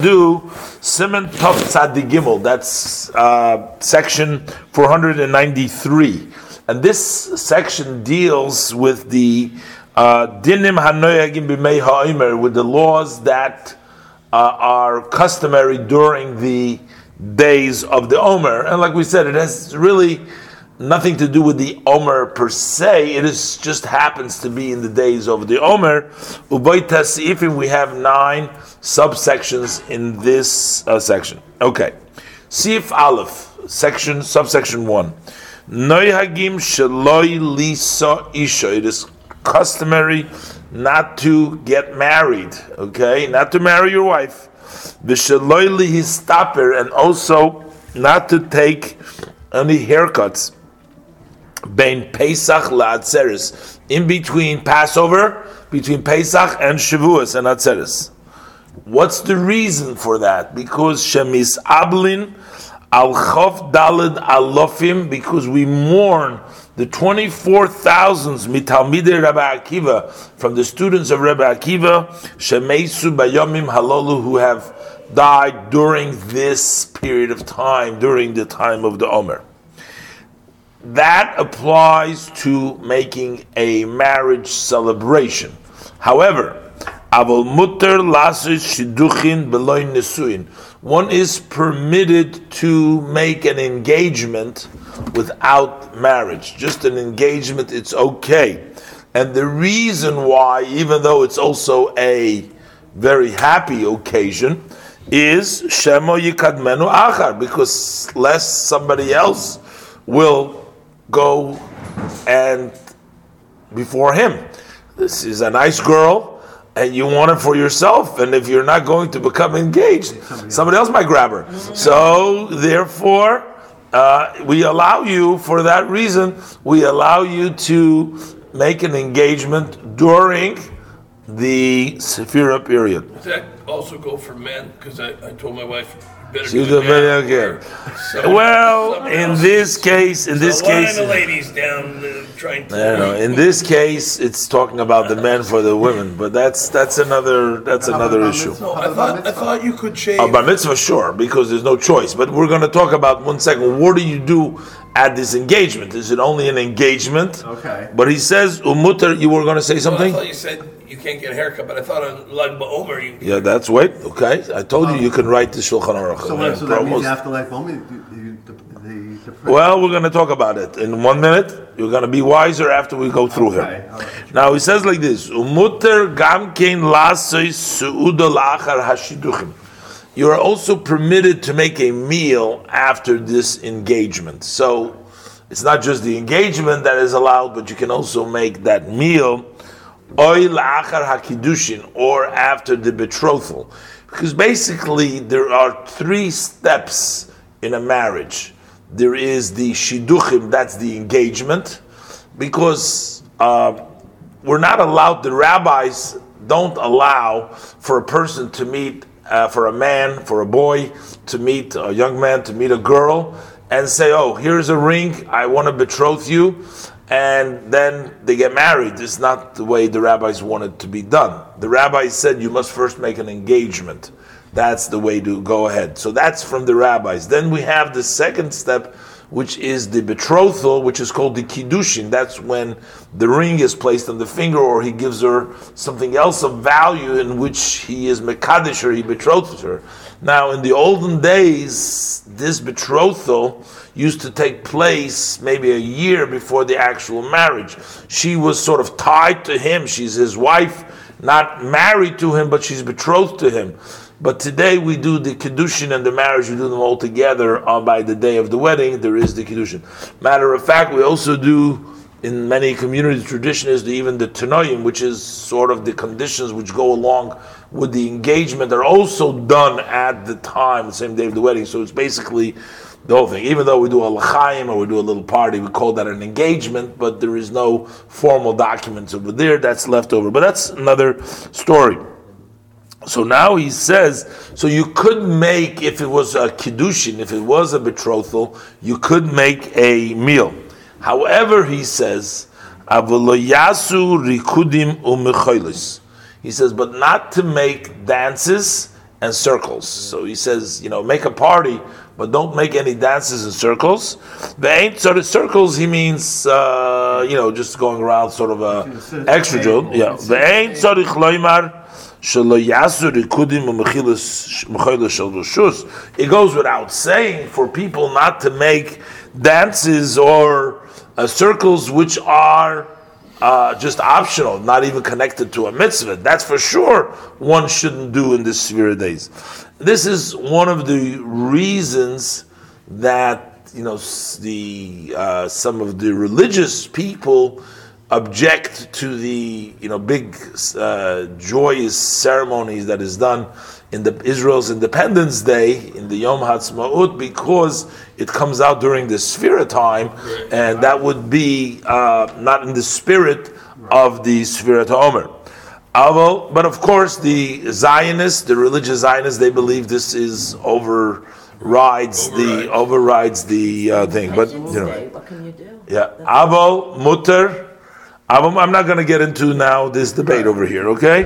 do Simon Tov Tzadi Gimel. That's uh, section 493. And this section deals with the uh, Dinim Hanoyagim B'mei Ha'omer, with the laws that uh, are customary during the days of the Omer. And like we said, it has really nothing to do with the Omer per se. It is just happens to be in the days of the Omer. Ubayta Seifim, we have nine subsections in this uh, section. Okay. Sif Aleph, section, subsection one. Noihagim shaloi lisa isha. It is customary not to get married, okay? Not to marry your wife. Vishaloi lihistaper, and also not to take any haircuts. Bein Pesach la'atzeres. In between Passover, between Pesach and Shavuos and Atzeres. What's the reason for that? Because Shemis Ablin Al Chof Dalid Alofim, because we mourn the 24,000 mitalmidei Rabbi Akiva from the students of Rabbi Akiva, Shemesu Bayomim Halolu, who have died during this period of time, during the time of the Omer. That applies to making a marriage celebration. However, shiduchin nesuin. One is permitted to make an engagement without marriage. Just an engagement, it's okay. And the reason why, even though it's also a very happy occasion, is Shemo Yikadmenu Achar, because lest somebody else will go and before him. This is a nice girl and you want it for yourself. And if you're not going to become engaged, somebody else might grab her. So therefore, uh, we allow you for that reason. We allow you to make an engagement during the Sephira period. Does that also go for men? Because I, I told my wife better She's a very good. Well, in this case, in this case, the ladies down uh, trying to. I know. In this case, it's talking about the men for the women, but that's that's another that's another issue. No, I thought I thought you could change. A bar mitzvah, sure, because there's no choice. But we're going to talk about one second. What do you do at this engagement? Is it only an engagement? Okay. But he says, "Umuter." You were going to say Well, I something? thought you said you can't get a haircut, but I thought on Lag BaOmer you. Yeah, that's wait. Okay, I told you you can um, write the Shulchan Aruch. So, Yeah, so that means after the Well, we're going to talk about it in one minute. You're going to be wiser after we go through Okay, here. all right. Now he says like this: Umuter gam kein lasoy suuda la'achar hashiduchim. You are also permitted to make a meal after this engagement. So it's not just the engagement that is allowed, but you can also make that meal hakidushin or after the betrothal, because basically there are three steps in a marriage. There is the shiduchim, that's the engagement, because uh, we're not allowed. The rabbis don't allow for a person to meet, uh, for a man, for a boy to meet a young man to meet a girl, and say, "Oh, here's a ring. I want to betroth you." And then they get married. It's not the way the rabbis want it to be done. The rabbis said you must first make an engagement. That's the way to go ahead. So that's from the rabbis. Then we have the second step, which is the betrothal, which is called the kiddushin. That's when the ring is placed on the finger, or he gives her something else of value in which he is mekadesh her, he betroths her. Now, in the olden days, this betrothal used to take place maybe a year before the actual marriage. She was sort of tied to him. She's his wife, not married to him, but she's betrothed to him. But today we do the kiddushin and the marriage. We do them all together uh, by the day of the wedding. There is the kiddushin. Matter of fact, we also do in many communities. community traditions even the tenoyim, which is sort of the conditions which go along with the engagement, are also done at the time, the same day of the wedding. So it's basically the whole thing. Even though we do a lachaim or we do a little party, we call that an engagement, but there is no formal documents over there. That's left over. But that's another story. So now he says, so you could make, if it was a kiddushin, if it was a betrothal, you could make a meal. However, he says, "Avoloyasu rikudim umechoilis." He says, but not to make dances and circles. So he says, you know, make a party, but don't make any dances in circles. The ain't sort of circles. He means, uh, you know, just going around sort of a extra joke. Yeah. The ain't sort of chloimar. It goes without saying for people not to make dances or uh, circles which are uh, just optional, not even connected to a mitzvah. That's for sure one shouldn't do in this severe days. This is one of the reasons that you know the uh, some of the religious people object to the you know big uh, joyous ceremonies that is done in the Israel's Independence Day in the Yom Ha'atzmaut because it comes out during the Sphira time, and that would be uh, not in the spirit of the Sphira Omer. But of course, the Zionists, the religious Zionists, they believe this is overrides the overrides the uh, thing. But you know, what can you do? yeah, Aval Mutter. I'm not going to get into now this debate over here. Okay,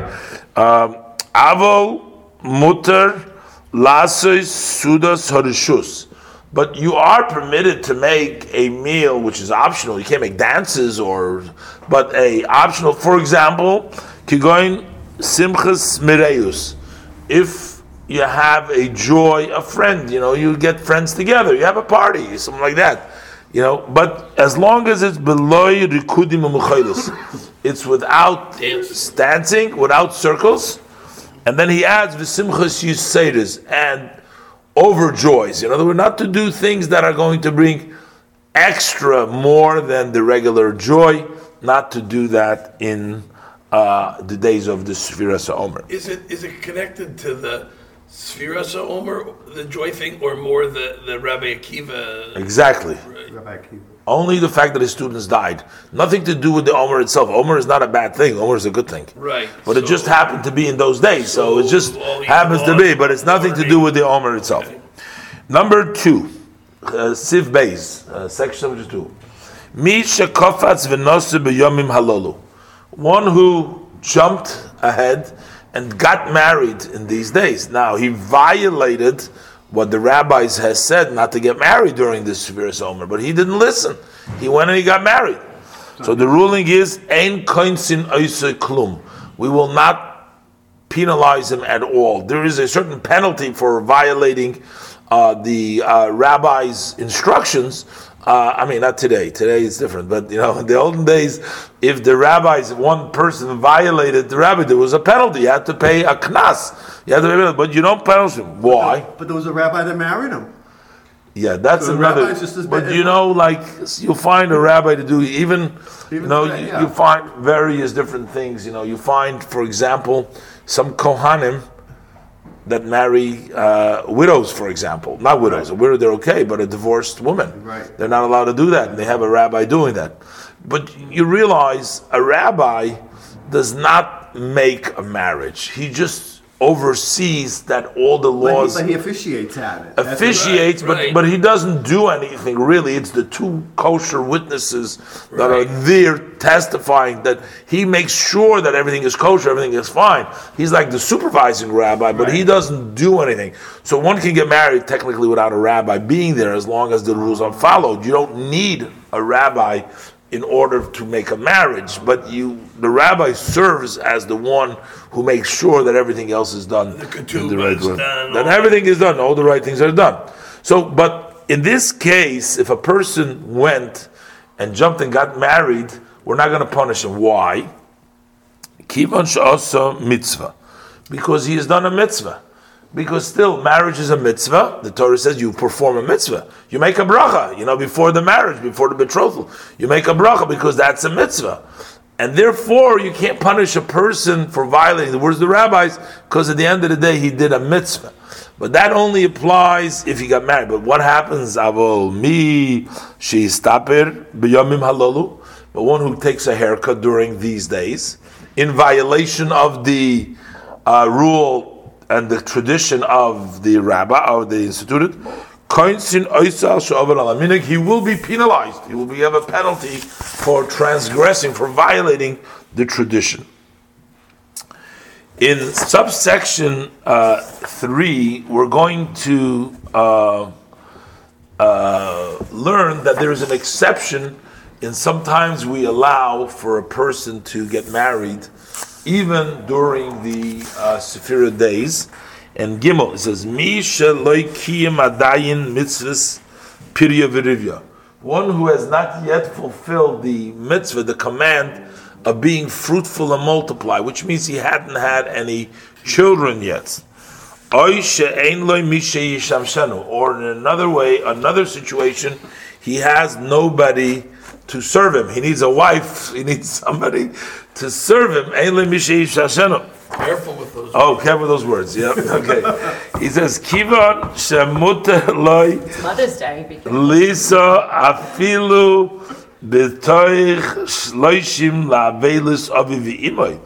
um, Aval mutter lasois sudas harishus. But you are permitted to make a meal which is optional. You can't make dances or, but a optional. For example, kigoin simchas mireus. If you have a joy, a friend, you know, you get friends together. You have a party, something like that. You know, but as long as it's below rikudim it's without dancing, without circles, and then he adds v'simchas yiseiris and overjoys. In other words, not to do things that are going to bring extra more than the regular joy. Not to do that in uh, the days of the Sfiras Omer. Is it is it connected to the Sfiras Omer, the joy thing, or more the, the Rabbi Akiva? Exactly. Rabbi Akiva. Only the fact that his students died. Nothing to do with the Omer itself. Omer is not a bad thing. Omer is a good thing. Right. But it just happened to be in those days. So, it just happens to be. But it's nothing to do with the Omer itself. Number two, uh, Siv Beis, uh, section 72. Mi shekofats v'nosu b'yomim halolu. One who jumped ahead and got married in these days. Now, he violated what the rabbis has said not to get married during this Sefiras Omer, but he didn't listen. He went and he got married. So the ruling is, Ein koinsin klum. We will not penalize him at all. There is a certain penalty for violating uh, the uh, rabbi's instructions. Uh, I mean, not today. Today is different, but you know, in the olden days, if the rabbis, one person violated the rabbi, there was a penalty. You had to pay a knas. You had to pay, but you don't punish him. Why? But there was a rabbi that married him. Yeah, that's So the another. But you know, like you find a rabbi to do even, you know, you, you find various different things. You know, you find, for example, some kohanim that marry uh, widows, for example, not widows. A widow, they're okay, but a divorced woman, Right. they're not allowed to do that, and they have a rabbi doing that. But you realize a rabbi does not make a marriage; he just oversees that all the But he, laws but he officiates at it. Officiates, Right, but right. but he doesn't do anything really. It's the two kosher witnesses that are there testifying that he makes sure that everything is kosher, everything is fine. He's like the supervising rabbi, but he doesn't do anything. So one can get married technically without a rabbi being there as long as the rules are followed. You don't need a rabbi in order to make a marriage, but you the rabbi serves as the one who makes sure that everything else is done The in the right is way. done, That everything is done, all the right things are done. So, but in this case, if a person went and jumped and got married, we're not going to punish him. Why? Also mitzvah, because he has done a mitzvah. Because still, marriage is a mitzvah. The Torah says you perform a mitzvah. You make a bracha, you know, before the marriage, before the betrothal. You make a bracha because that's a mitzvah. And therefore, you can't punish a person for violating the words of the rabbis because at the end of the day, he did a mitzvah. But that only applies if he got married. But what happens, Avol, mi, she stapir, b'yomim halalu, but one who takes a haircut during these days, in violation of the uh, rule and the tradition of the rabbi, of the instituted, he will be penalized. He will be, have a penalty for transgressing, for violating the tradition. In subsection uh, three, we're going to uh, uh, learn that there is an exception. And sometimes we allow for a person to get married, even during the uh, days. And Gimel it says, "Misha loikiyim adayin mitzvahs pirya v'rivya." One who has not yet fulfilled the mitzvah, the command of being fruitful and multiply, which means he hadn't had any children yet. Or in another way, another situation, he has nobody to serve him. He needs a wife. He needs somebody to serve him. Careful with those. Oh, careful with those words. Yeah. Okay. he says, "Kivan shemute loy Mother's Day. Lisa afilu b'toich shloishim la'avelis aviv imoy."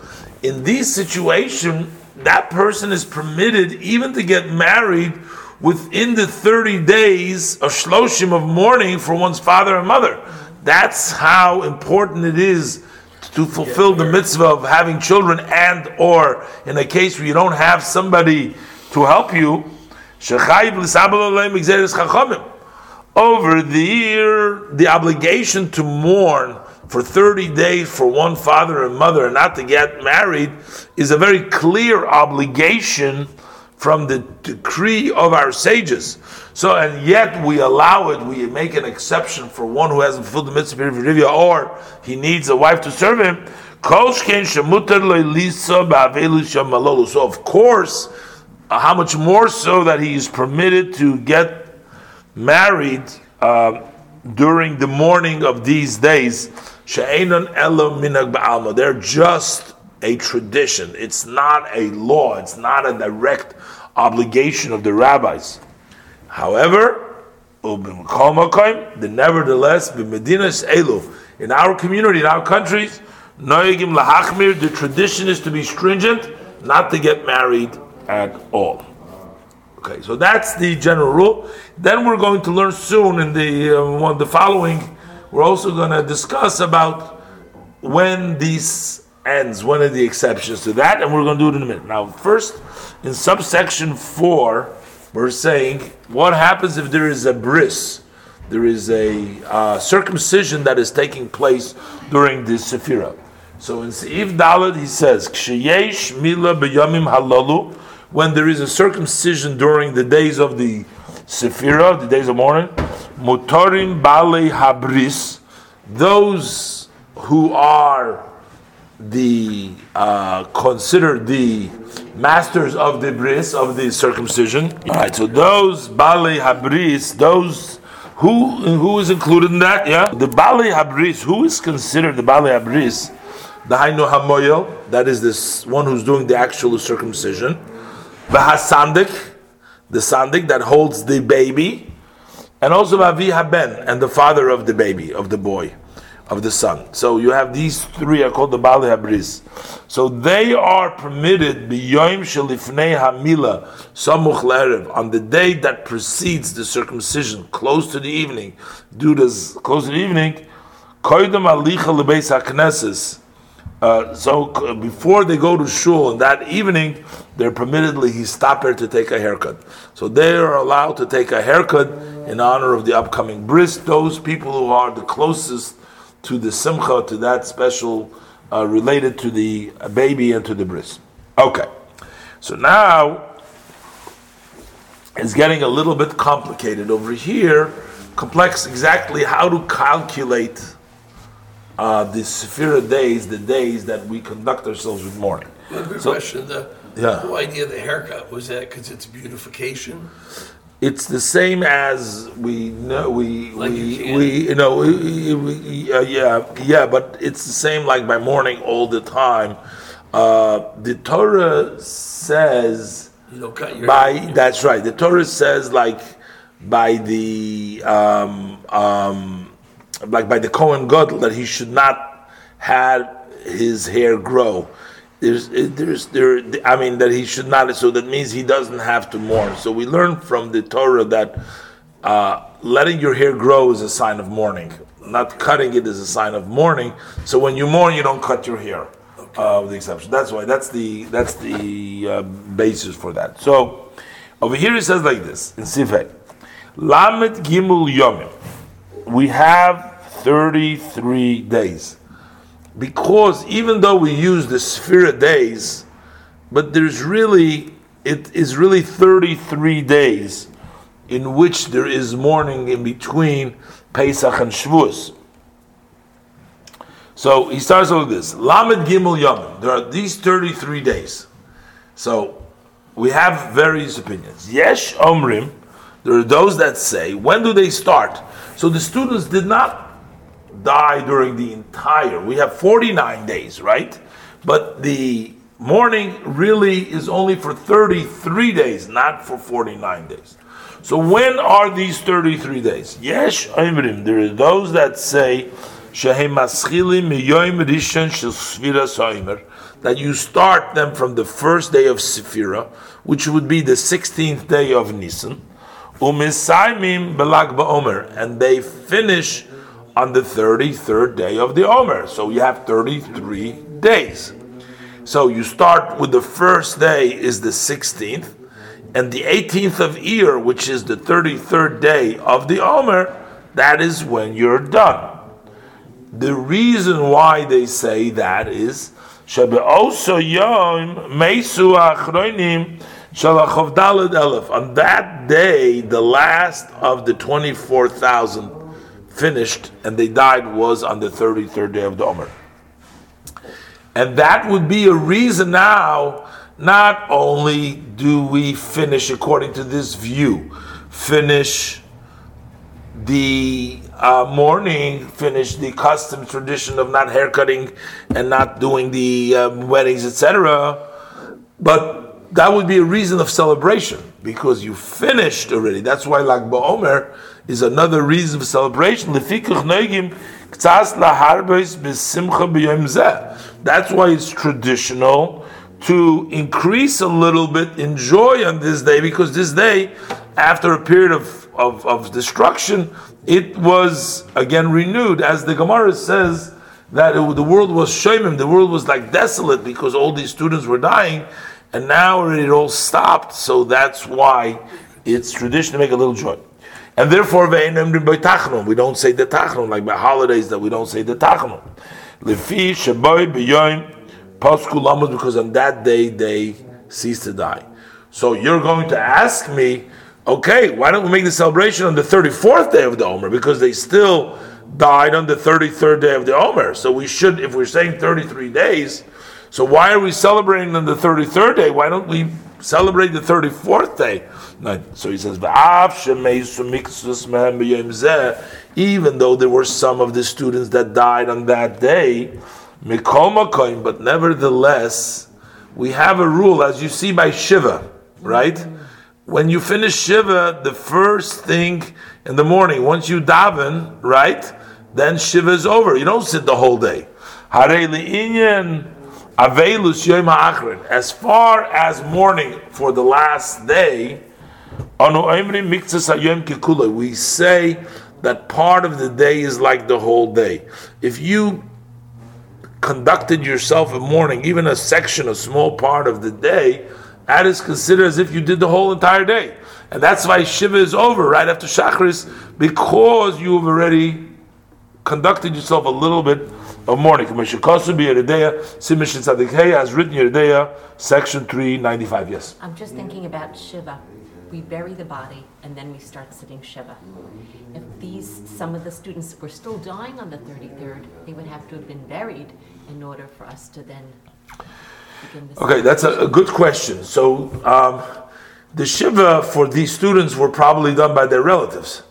In this situation, that person is permitted even to get married within the 30 days of shloshim of mourning for one's father and mother. That's how important it is to fulfill the mitzvah of having children and or in a case where you don't have somebody to help you over the aleim exeris chachamim. over there the obligation to mourn for 30 days for one father and mother and not to get married is a very clear obligation from the decree of our sages. So, and yet we allow it, we make an exception for one who hasn't fulfilled the mitzvah of Rivia or he needs a wife to serve him. So, of course, uh, how much more so that he is permitted to get married uh, during the morning of these days. They're just a tradition. It's not a law. It's not a direct obligation of the rabbis. However, the nevertheless, in our community, in our countries. The tradition is to be stringent, not to get married at all. Okay, so that's the general rule. Then we're going to learn soon in the uh, one the following. We're also going to discuss about when these ends, one of the exceptions to that, and we're going to do it in a minute. Now, first, in subsection four, we're saying what happens if there is a bris, there is a uh, circumcision that is taking place during the Sephira. So in Seif Dalet, he says, "Ksheyesh mila b'yamim halalu." When there is a circumcision during the days of the Sephira, the days of mourning, mutarim bale habris, those who are the uh, considered the masters of the bris of the circumcision. All right, so those bale habris, those who who is included in that? Yeah, the bale habris. Who is considered the bale habris? The hainu hamoyel, that is this one who's doing the actual circumcision. The the sandik that holds the baby, and also avi haben and the father of the baby of the boy of the son. So you have these three are called the Bali Habris. So they are permitted biyoim shelifnei hamila samuch lerev on the day that precedes the circumcision, close to the evening, do this close to the evening. Koidem alicha lebeis. Uh, so before they go to shul in that evening, they're permittedly he stopper to take a haircut. So they are allowed to take a haircut in honor of the upcoming bris. Those people who are the closest to the simcha, to that special uh, related to the baby and to the bris. Okay, so now it's getting a little bit complicated over here. Complex exactly how to calculate uh, the Sephira days, the days that we conduct ourselves with mourning. Good So- question. The Yeah. whole idea of the haircut was that because it's beautification. It's the same as we know we Like we, we you know we, we, uh, yeah yeah but it's the same like by morning all the time. Uh, the Torah says You know, cut your by that's right. The Torah says like by the um, um, like by the Cohen Gadol that he should not have his hair grow. There's there's there I mean that he should not. So that means he doesn't have to mourn. So we learn from the Torah that uh, letting your hair grow is a sign of mourning. Not cutting it is a sign of mourning. So when you mourn, you don't cut your hair. of the exception. That's why. That's the that's the uh, basis for that. So over here it says like this in Sifek, Lamet Gimul Yomim. We have thirty-three days because even though we use the Sphira days, but there's really it is really thirty-three days in which there is mourning in between Pesach and Shavuos. So he starts with this. Lamed Gimel Yomim. There are these 33 days. So we have various opinions. Yesh Omrim. There are those that say, when do they start? So the students did not die during the entire. We have 49 days, right? But the mourning really is only for 33 days, not for 49 days. So when are these 33 days? Yes, Omrim. There are those that say, that you start them from the first day of Sefira, which would be the 16th day of Nisan, and they finish on the 33rd day of the Omer. So you have 33 days. So you start with the first day is the 16th, and the 18th of Iyar, which is the 33rd day of the Omer, that is when you're done. The reason why they say that is. On that day, the last of the twenty-four thousand finished, and they died was on the thirty-third day of the Omer. And that would be a reason now. Not only do we finish according to this view, finish the uh, mourning finish the custom tradition of not haircutting and not doing the um, weddings, etc. But that would be a reason of celebration because you finished already. That's why Lag BaOmer is another reason for celebration. That's why it's traditional to increase a little bit in joy on this day because this day, after a period of, of, of destruction, it was again renewed, as the Gemara says that it, the world was shemim, the world was like desolate because all these students were dying, and now it all stopped. So that's why it's tradition to make a little joy. And therefore, we don't say the tachnum, like by holidays that we don't say the tachnum. Lefi shaboy b'yoyim pasku because on that day they cease to die. So you're going to ask me, okay, why don't we make the celebration on the 34th day of the Omer? Because they still died on the 33rd day of the Omer. So we should, if we're saying 33 days, so why are we celebrating on the 33rd day? Why don't we celebrate the 34th day? So he says, even though there were some of the students that died on that day, but nevertheless, we have a rule, as you see by Shiva, right? when you finish Shiva, the first thing in the morning, once you daven, right, then Shiva is over. You don't sit the whole day. As far as morning for the last day, we say that part of the day is like the whole day. If you conducted yourself in morning, even a section, a small part of the day, that is considered as if you did the whole entire day. And that's why Shiva is over right after Shachris, because you've already conducted yourself a little bit of mourning. As written Yoreh De'ah, section 395. Yes. I'm just thinking about Shiva. We bury the body and then we start sitting Shiva. If these, some of the students were still dying on the 33rd, they would have to have been buried in order for us to then begin this. Okay, that's a, a, good question. So um, the shiva for these students were probably done by their relatives.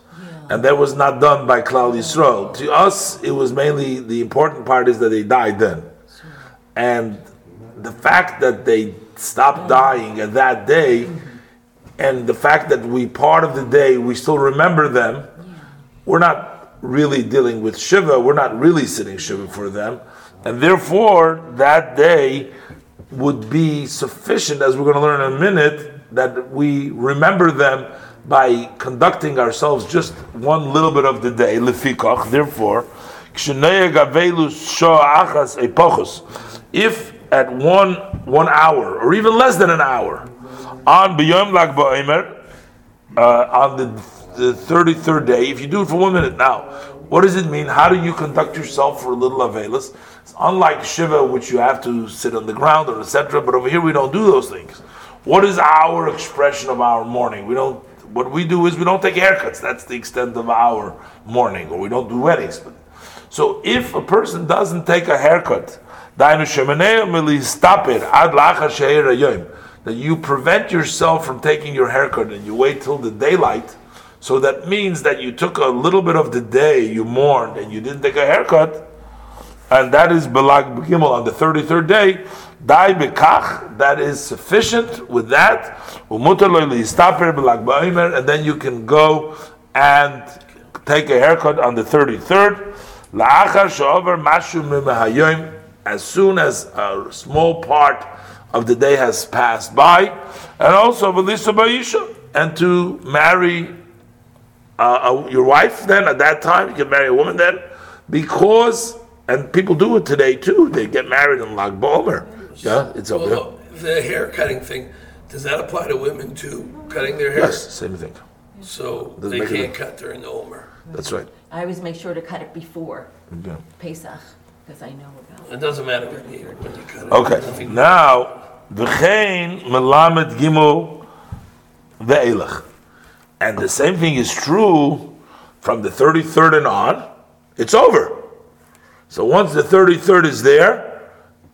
And that was not done by Klal Yisrael. To us, it was mainly the important part is that they died then. And the fact that they stopped dying at that day, and the fact that we part of the day we still remember them, we're not really dealing with shiva. We're not really sitting shiva for them, and therefore that day would be sufficient, as we're going to learn in a minute, that we remember them by conducting ourselves just one little bit of the day. Lefikach, therefore, if at one one hour or even less than an hour on Lag uh, on the the 33rd day, if you do it for one minute now, what does it mean? How do you conduct yourself for a little Avelis? It's unlike Shiva, which you have to sit on the ground or etc. But over here, we don't do those things. What is our expression of our morning? We don't. What we do is we don't take haircuts. That's the extent of our mourning, or we don't do weddings. So if a person doesn't take a haircut, that you prevent yourself from taking your haircut and you wait till the daylight. So that means that you took a little bit of the day, you mourned, and you didn't take a haircut, and that is Belag Gimel on the 33rd day. Dai bekach, that is sufficient with that. And then you can go and take a haircut on the 33rd. As soon as a small part of the day has passed by, and also and to marry uh, your wife then at that time, you can marry a woman then, because, and people do it today too, they get married in Lag Bomer. Yeah, it's over Well, the hair cutting thing, does that apply to women too, cutting their hair? Yes, same thing. So Doesn't they make a can't difference. cut during the Omer. That's right. I always make sure to cut it before Yeah. Pesach, because I know about It It doesn't matter when you, when you cut it. Okay, Nothing- now, v'chein melamed gimel ve'elach. And the same thing is true from the 33rd and on, it's over. So once the 33rd is there,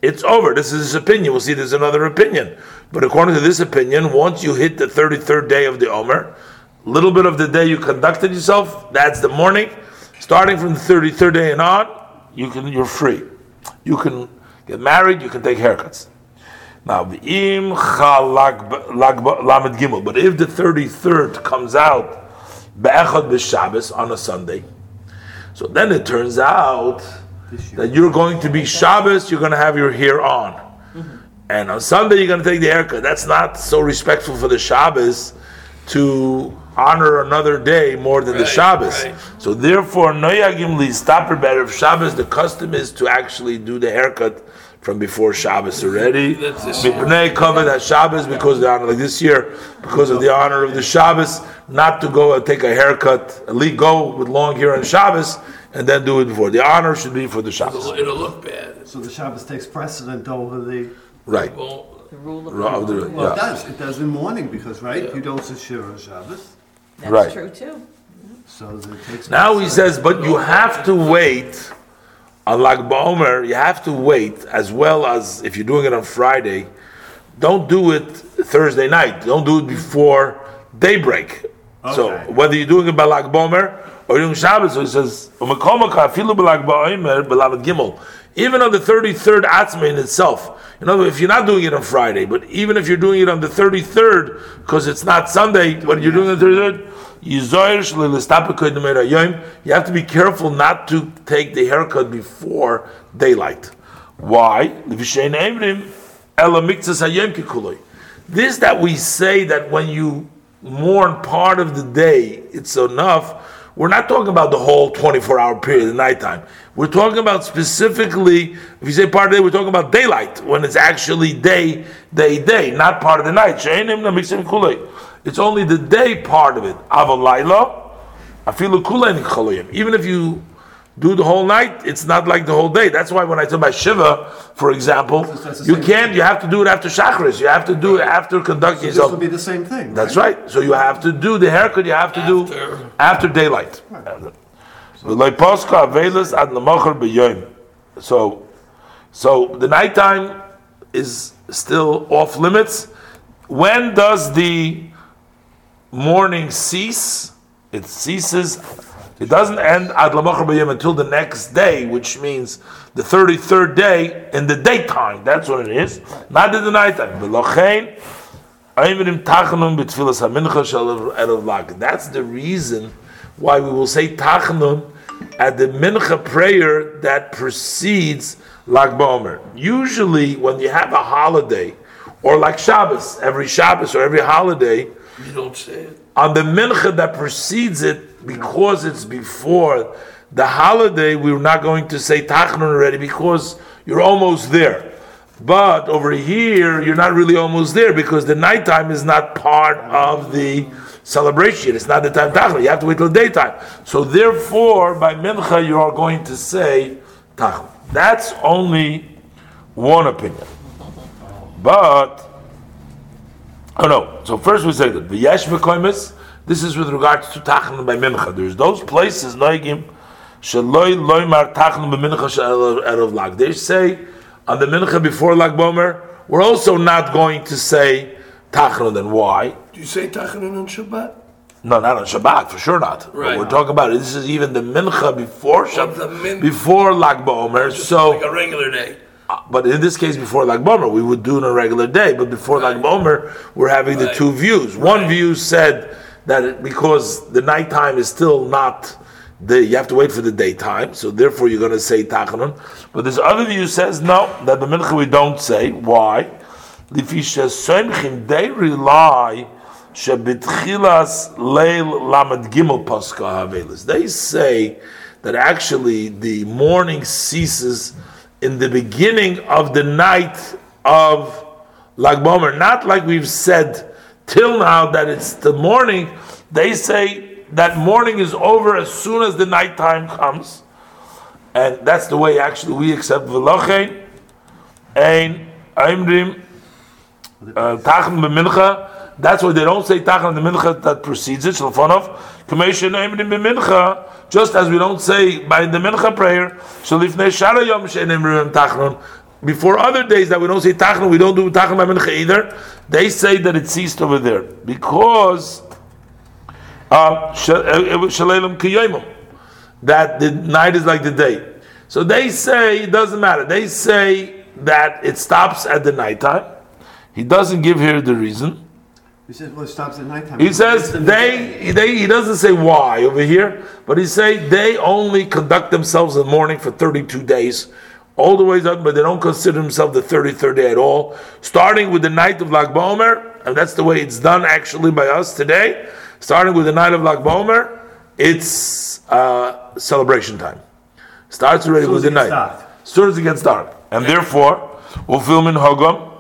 it's over. This is his opinion. We'll see there's another opinion. But according to this opinion, once you hit the 33rd day of the Omer, little bit of the day you conducted yourself, that's the morning. Starting from the 33rd day and on, you can, you're free. You can get married, you can take haircuts. Now, the im lamed gimel. But if the thirty third comes out be'echad b'Shabbos on a Sunday, so then it turns out that you're going to be Shabbos. You're going to have your hair on, mm-hmm. and on Sunday you're going to take the haircut. That's not so respectful for the Shabbos to honor another day more than the Right, Shabbos. right. So therefore, noyagim li stopper better of Shabbos. The custom is to actually do the haircut from before Shabbos already. That's this year. Mipnei covered that Shabbos because of the honor, like this year, because of the honor of the Shabbos, not to go and take a haircut, at least go with long hair on Shabbos and then do it before. The honor should be for the Shabbos. It'll, it'll look bad. So the Shabbos takes precedent over the. Right. Well, the rule of. Ra- uh, of the- Well, it does. It does in morning because, right? You don't say Shir on Shabbos. That's Right. true too. So it takes. Now he says, but you have to wait on Lag BaOmer, you have to wait as well as if you're doing it on Friday. Don't do it Thursday night. Don't do it before daybreak. So whether you're doing it by Lag BaOmer or Shabbos, so he says. Even on the 33rd Atzma in itself. In other words, if you're not doing it on Friday, but even if you're doing it on the 33rd, because it's not Sunday, when you're doing it on the 33rd, you you have to be careful not to take the haircut before daylight. Why? This that we say that when you mourn part of the day, it's enough. We're not talking about the whole 24 hour period, the nighttime. We're talking about specifically, if you say part of the day, we're talking about daylight, when it's actually day, day, day, not part of the night. It's only the day part of it. Even if you do the whole night, it's not like the whole day. That's why when I talk about Shiva, for example, you can't, you have to do it after Shachris. You have to do it after conducting This yourself. will be the same thing. That's right. So you have to do the haircut. You have to do After. after daylight. V'lo poscha avelis ad lemocher b'yoyim. So, so the nighttime is still off limits. When does the morning cease? It ceases. It doesn't end ad b'yoyim until the next day, which means the thirty-third day in the daytime. That's what it is, not in the nighttime. That's the reason why we will say tachanun at the mincha prayer that precedes Lag Bomer. Usually, when you have a holiday, or like Shabbos, every Shabbos or every holiday, you don't say it. On the mincha that precedes it, because it's before the holiday, we're not going to say tachanun already because you're almost there. But over here, you're not really almost there because the nighttime is not part of the celebration. It's not the time tachlis. You have to wait till daytime. So therefore, by mincha, you are going to say tachlis. That's only one opinion. But oh no. So first we say that the v'yesh v'koimis. This is with regards to tachlis by mincha. There's those places noigim shaloi loymar tachlis by mincha erev lag. They say on the mincha before lag bomer. We're also not going to say tachlis. Then why? Do you say Tachanun on Shabbat? No, not on Shabbat, for sure not. But Right. we're talking about it. This is even the mincha before Shabbat, min- before Lag BaOmer. So, Like a regular day. But in this case, before Lag Bomer, we would do it on a regular day. But before Lag Bomer, we're having the two views. One view said that it, because the nighttime is still not the, you have to wait for the daytime, so therefore you're going to say Tachanun. But this other view says no, that the mincha we don't say. Why? Lifisha Soimchim, they rely Shabitchilas Leil Lamed Gimel Paska Havelis. They say that actually the morning ceases in the beginning of the night of Lag Bomer, not like we've said till now that it's the morning. They say that morning is over as soon as the nighttime comes, and that's the way actually we accept Velochein, Ein Aimrim uh, Tachan b'mincha. That's why they don't say Tachan the mincha that precedes it. Shalfonov Kamesha Naimrim b'mincha. Just as we don't say by the mincha prayer. Shalifnei Shara Yom She'enim Tachan. Before other days that we don't say Tachan, we don't do Tachan by mincha either. They say that it ceased over there because uh, Shalelim Kiyoimim that the night is like the day. So they say it doesn't matter. They say that it stops at the nighttime. He doesn't give here the reason. He says, well, it stops at nighttime. He says It's in the they, they he doesn't say why over here, but he say they only conduct themselves in the morning for 32 days, all the way up, but they don't consider themselves the 33rd day at all. Starting with the night of Lag Bomer, and that's the way it's done actually by us today. Starting with the night of Lag Bomer, it's uh, celebration time. Starts already with the night. As soon as it gets dark. And therefore, we'll film in Hogam.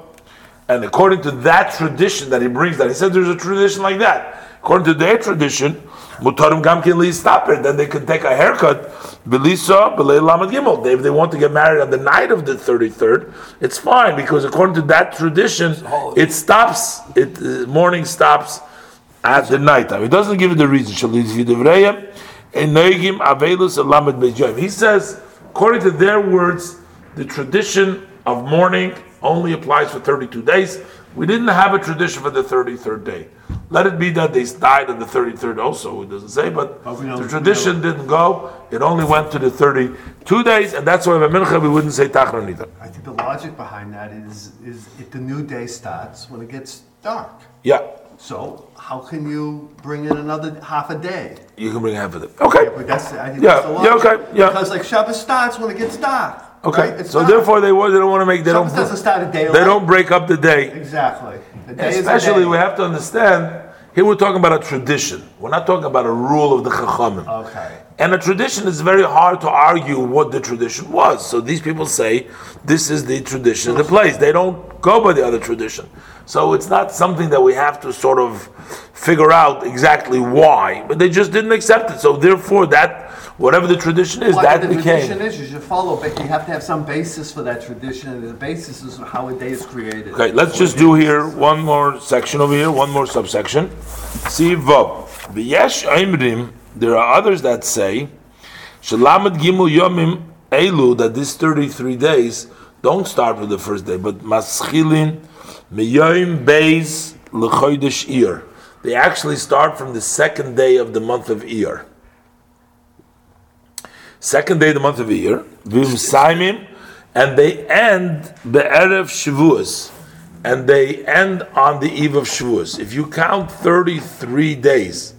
And according to that tradition that he brings, that he said there's a tradition like that. According to their tradition, Mutarim Gamkin Li stop it, then they can take a haircut. Belisa, Belay Lamed Gimel. If they want to get married on the night of the 33rd, it's fine because according to that tradition, it stops, it uh, morning stops at the night time. He doesn't give it the reason. Shaliz Yidivreya, Enegim Avelus Lamed Bejoim. He says, according to their words, the tradition of mourning only applies for 32 days. We didn't have a tradition for the 33rd day. Let it be that they died on the 33rd also, it doesn't say, but the tradition didn't go. It only went to the 32 days, and that's why by Mincha we wouldn't say Tachron either. I think the logic behind that is, is if the new day starts when it gets dark. Yeah, So how can you bring in another half a day? you can bring half of it. Okay. But that's, I think Yeah, that's the yeah, okay, yeah. Because like Shabbos starts when it gets dark. Okay, right? So dark. therefore they, they don't want to make, they don't, doesn't start a day they don't break up the day. Exactly. The Especially, we have to understand, here we're talking about a tradition. We're not talking about a rule of the Chachamim. Okay. And a tradition is very hard to argue what the tradition was. So these people say this is the tradition of the place. They don't go by the other tradition. So it's not something that we have to sort of figure out exactly why, but they just didn't accept it. So therefore, that whatever the tradition is, What that the became. tradition is, you should follow, but you have to have some basis for that tradition, and the basis is how a day is created. Okay, let's just do here one more section over here, one more subsection. See Vav. V'yesh Aimrim, there are others that say, Shalamed Gimel Yomim Elu, that this 33 days don't start with the first day, but Maschilin Meyoim Beis L'chodesh Iyar. They actually start from the second day of the month of Iyar. Second day of the month of Iyar, Vim Saimim, and they end the Erev Shavuos, and they end on the eve of Shavuos. If you count 33 days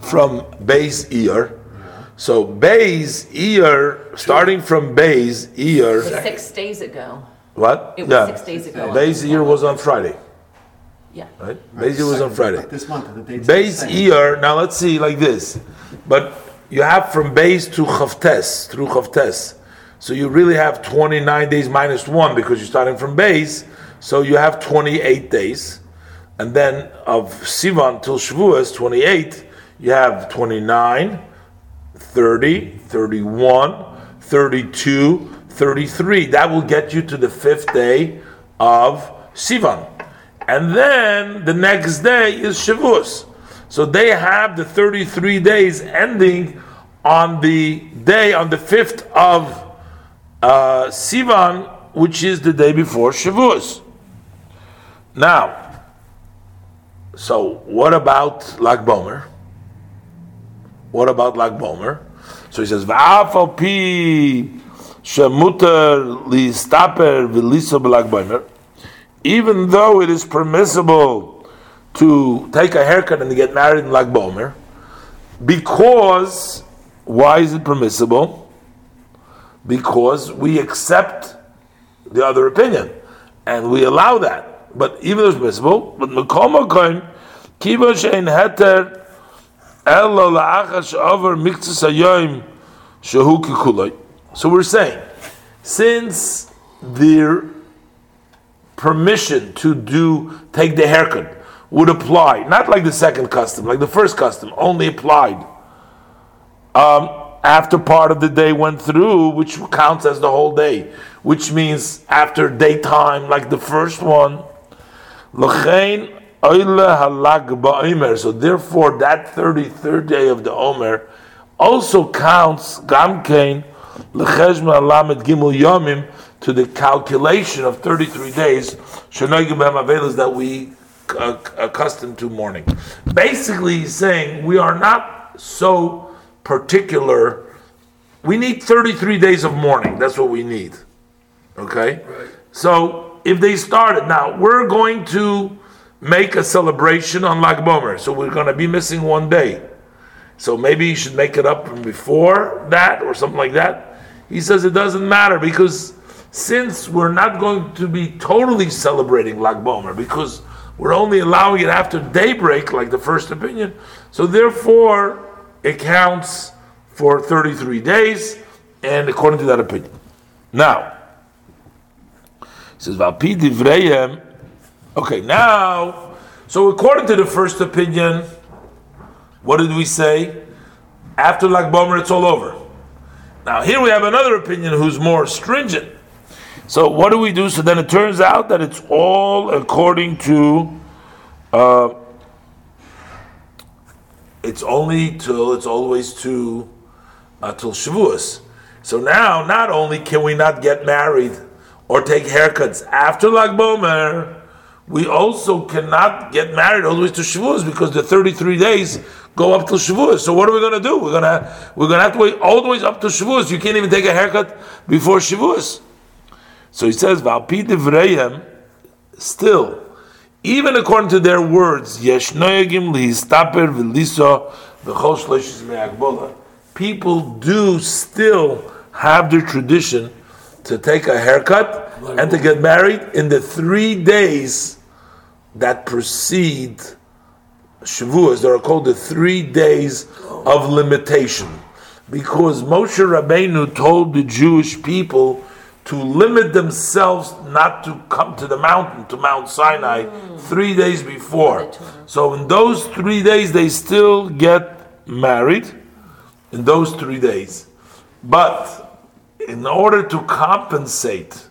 from Beis Iyar, so Beis Iyar, starting from Beis It was six days ago. what? It was six days ago. Beis Iyar was on Friday, Yeah. right? Beis Iyar was on Friday. This month, the date's the Beis ear. Now let's see like this, but you have from base to chavtes through chavtes. So you really have 29 days minus one because you're starting from base. So you have 28 days. And then of Sivan till Shavuos, 28, you have 29, 30, 31, 32, 33. That will get you to the fifth day of Sivan. And then the next day is Shavuos. So they have the 33 days ending on the day, on the 5th of uh, Sivan, which is the day before Shavuos. Now, so what about Lag Bomer? What about Lag Bomer? So he says, "Va'afal pi shemuter li staper v'liso b'Lag Bomer." Even though it is permissible to take a haircut and to get married in Lag Bomer, because why is it permissible? Because we accept the other opinion and we allow that. But even though it's permissible, but Makom Kiva Shein Heter Ella La'achash Over Miktus Hayoim, Shehu Kikuloi. so we're saying, since their permission to do take the haircut would apply, not like the second custom, like the first custom, only applied um, after part of the day went through, which counts as the whole day, which means after daytime, like the first one. So therefore, that 33rd day of the Omer also counts Gamkein to the calculation of 33 days that we accustomed to mourning. Basically, he's saying we are not so particular. We need 33 days of mourning. That's what we need. Okay? Right. So if they started, now we're going to make a celebration on Lag Bomer. So we're going to be missing one day. So maybe you should make it up from before that or something like that. He says it doesn't matter because since we're not going to be totally celebrating Lag Bomer because we're only allowing it after daybreak, like the first opinion, so therefore it counts for 33 days, and according to that opinion. Now, he says, Valpi divrayim Okay, now, so according to the first opinion, what did we say? After Lag Bomer, it's all over. Now, here we have another opinion who's more stringent. So, what do we do? So then it turns out that it's all according to. Uh, it's only till it's always to uh, till Shavuos. So now, not only can we not get married or take haircuts after Lag Bomer, we also cannot get married all the way to Shavuos because the 33 days go up to Shavuos. So what are we going to do? We're going to we're going to have to wait all the way up to Shavuos. You can't even take a haircut before Shavuos. So he says, "Valpi devrayim." Still, even according to their words, yesh noyagim lihistaper v'liso v'chol shloishis me'agbola. People do still have their tradition to take a haircut and to get married in the three days that precede Shavuos. They are called the three days of limitation. Because Moshe Rabbeinu told the Jewish people to limit themselves not to come to the mountain, to Mount Sinai, mm. three days before. So in those three days, they still get married, in those three days. But in order to compensate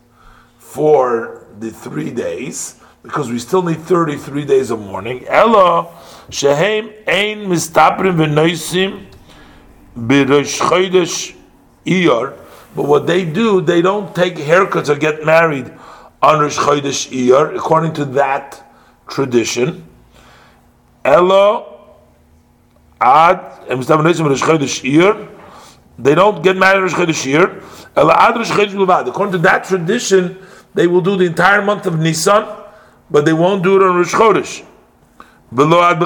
for the three days, because we still need 33 days of mourning. Ella shehem ein mistaprim v'noisim b'rosh chodesh iyar. But what they do, they don't take haircuts or get married on Rosh Chodesh Iyar, according to that tradition. Ella ad they don't get married Rosh Chodesh Iyar. Ella ad Rosh Chodesh According to that tradition, they will do the entire month of Nisan but they won't do it on Rosh Chodesh. Below Ad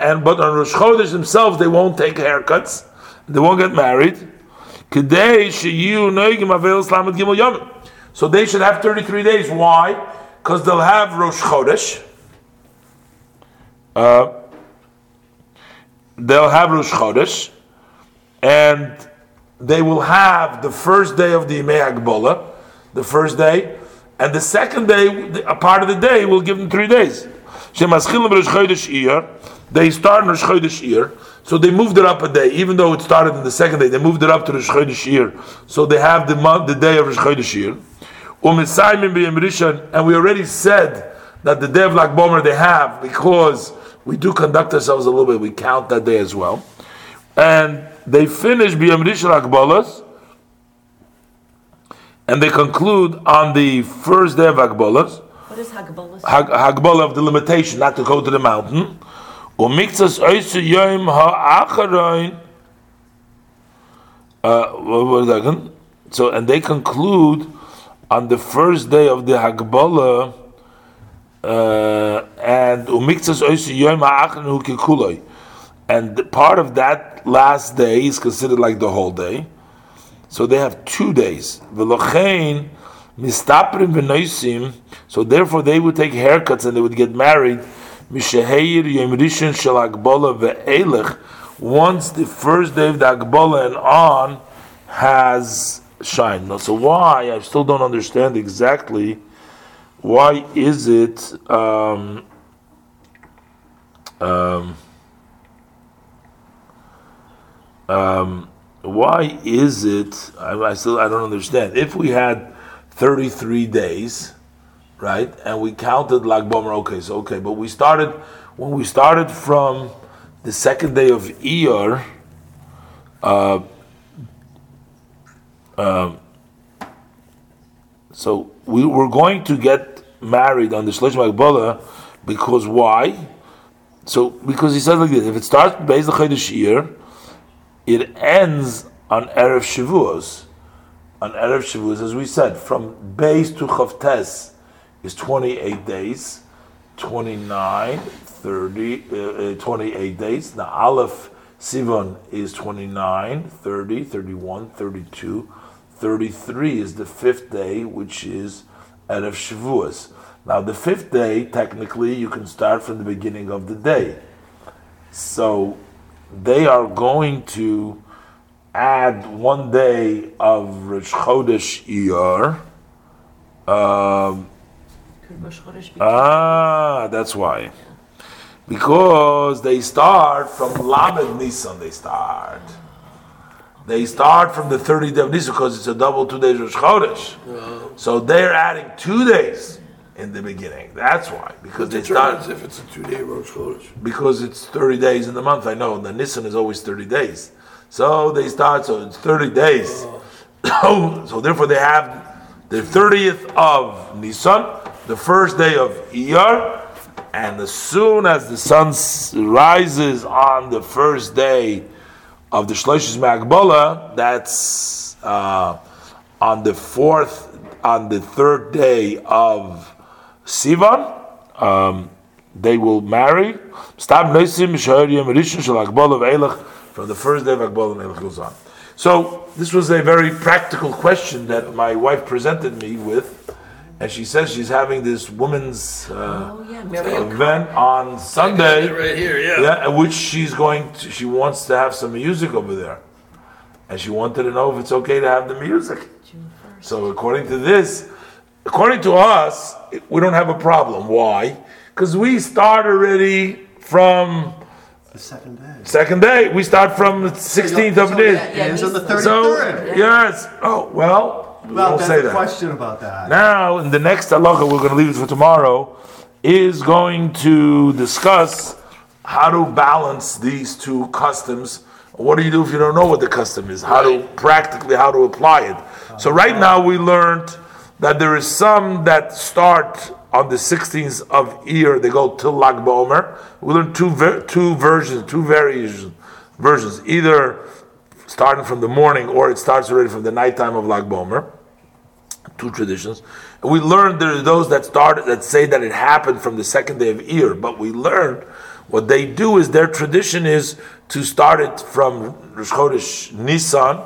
And but on Rosh Chodesh themselves, they won't take haircuts. They won't get married. So they should have 33 days. Why? Because they'll have Rosh Chodesh. Uh, they'll have Rosh Chodesh. And they will have the first day of the Yimei Hagbola, the first day, and the second day, a part of the day, will give them three days. Shemaschilim Rosh Chodesh Iyar, they start in Rosh Chodesh Iyar, so they moved it up a day, even though it started in the second day, they moved it up to Rosh Chodesh Iyar, so they have the month, the day of Rosh Chodesh B'Yem umm Rishon, and we already said that the day of Lag Bomer they have, because we do conduct ourselves a little bit, we count that day as well. And they finish Rishon Akbolas, and they conclude on the first day of Akbolas, What is Hagbolus? Hag- Hagbola of the limitation, not to go to the mountain. Umikzas Oisu Yom Ha'acharoin. Uh, what was that? So, and they conclude on the first day of the Hagbola, uh, and Umikzas Oisu Yom Ha'acharoin Hu Kikuloi. And part of that last day is considered like the whole day. So they have two days. V'lochein mistaprim v'noisim. So therefore they would take haircuts and they would get married. Ve'elech. Once the first day of the agbola and on has shined. Now, so why? I still don't understand exactly. Why is it? Um, um, um, why is it? I, I still I don't understand. If we had thirty three days, right, and we counted Lag Bomer, okay, so okay, but we started when we started from the second day of Iyar. Uh, um, so we were going to get married on the Shlish Magbola because why? So because he says like this: if it starts based the Chodesh Iyar, it ends on Erev Shavuos. On Erev Shavuos, as we said, from base to Chavtes is 28 days, 29, 30, uh, uh, 28 days. Now Aleph Sivan is 29, 30, 31, 32, 33 is the fifth day, which is Erev Shavuos. Now the fifth day, technically, you can start from the beginning of the day. So they are going to add one day of Rosh Chodesh Iyar. Um, Could Rosh Chodesh be- ah, that's why. Because they start from Lamed Nisan, they start. They start from the 30th day of Nisan because it's a double two days Rosh Chodesh. So they're adding two days in the beginning. That's why. Because they start Determines if it's a two-day Rosh Chodesh. because it's 30 days in the month. I know the Nissan is always 30 days. So they start, so it's 30 days. so therefore, they have the 30th of Nisan, the first day of Iyar, and as soon as the sun rises on the first day of the Shloshis Magbola, that's uh, on the fourth, on the third day of Sivan, um, they will marry. From the first day of Agbola and goes on. So this was a very practical question that my wife presented me with, and she says she's having this woman's uh, Oh, yeah, event on Sunday. Right here, yeah. Yeah, and which she's going to, she wants to have some music over there. And she wanted to know if it's okay to have the music. So according to this, according to us, we don't have a problem. Why? Because we start already from The second day. second day. We start from the 16th of So this. that ends on the So, 33rd. yes. Oh, well, we Well, don't say a that. question about that. Now, in the next halacha, we're going to leave it for tomorrow, is going to discuss how to balance these two customs. What do you do if you don't know what the custom is? How to practically how to apply it. So right uh-huh. now we learned that there is some that start on the 16th of year. They go till Lag BaOmer. We learned two ver- two versions, two variations versions. Either starting from the morning or it starts already from the nighttime of Lag BaOmer two traditions. We learned there are those that start that say that it happened from the second day of Iyar, but we learned what they do is their tradition is to start it from Rosh Chodesh Nisan,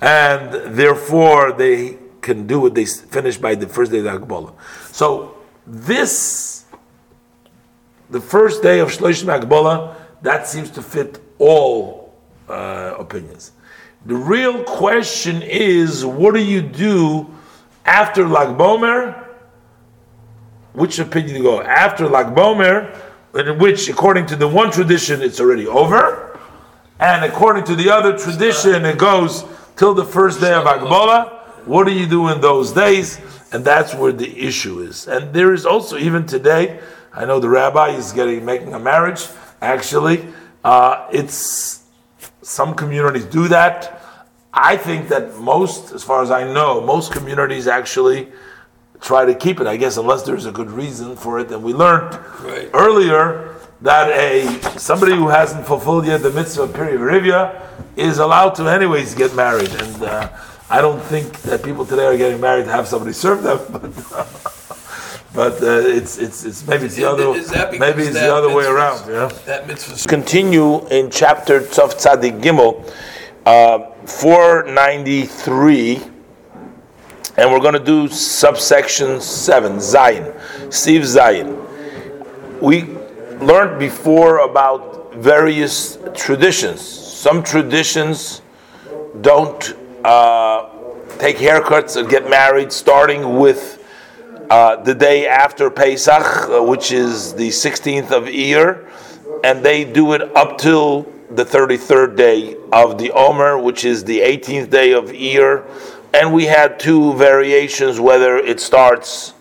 and therefore they can do it. They finish by the first day of the. So this, the first day of Shloshim Hagbolah, that seems to fit all uh, opinions. The real question is, what do you do after Lag Bomer? Which opinion you go after Lag Bomer? In which, according to the one tradition, it's already over, and according to the other tradition, it goes till the first day of Agbola. What do you do in those days? And that's where the issue is. And there is also even today. I know the rabbi is getting making a marriage. Actually, uh, it's some communities do that. I think that most, as far as I know, most communities actually try to keep it. I guess unless there's a good reason for it. And we learned Right. earlier that a somebody who hasn't fulfilled yet the mitzvah of Piri Rivia is allowed to anyways get married. And uh, I don't think that people today are getting married to have somebody serve them, but. But uh, it's it's it's maybe it's the other Is that because maybe it's the other way around. Yeah That mitzvah. continue in chapter Tav Tzadik Gimel, uh, 493, and we're going to do subsection 7, Zion, Steve Zion. We learned before about various traditions. Some traditions don't uh, take haircuts and get married starting with uh, the day after Pesach, uh, which is the 16th of Iyar, and they do it up till the 33rd day of the Omer, which is the 18th day of Iyar. And we had two variations whether it starts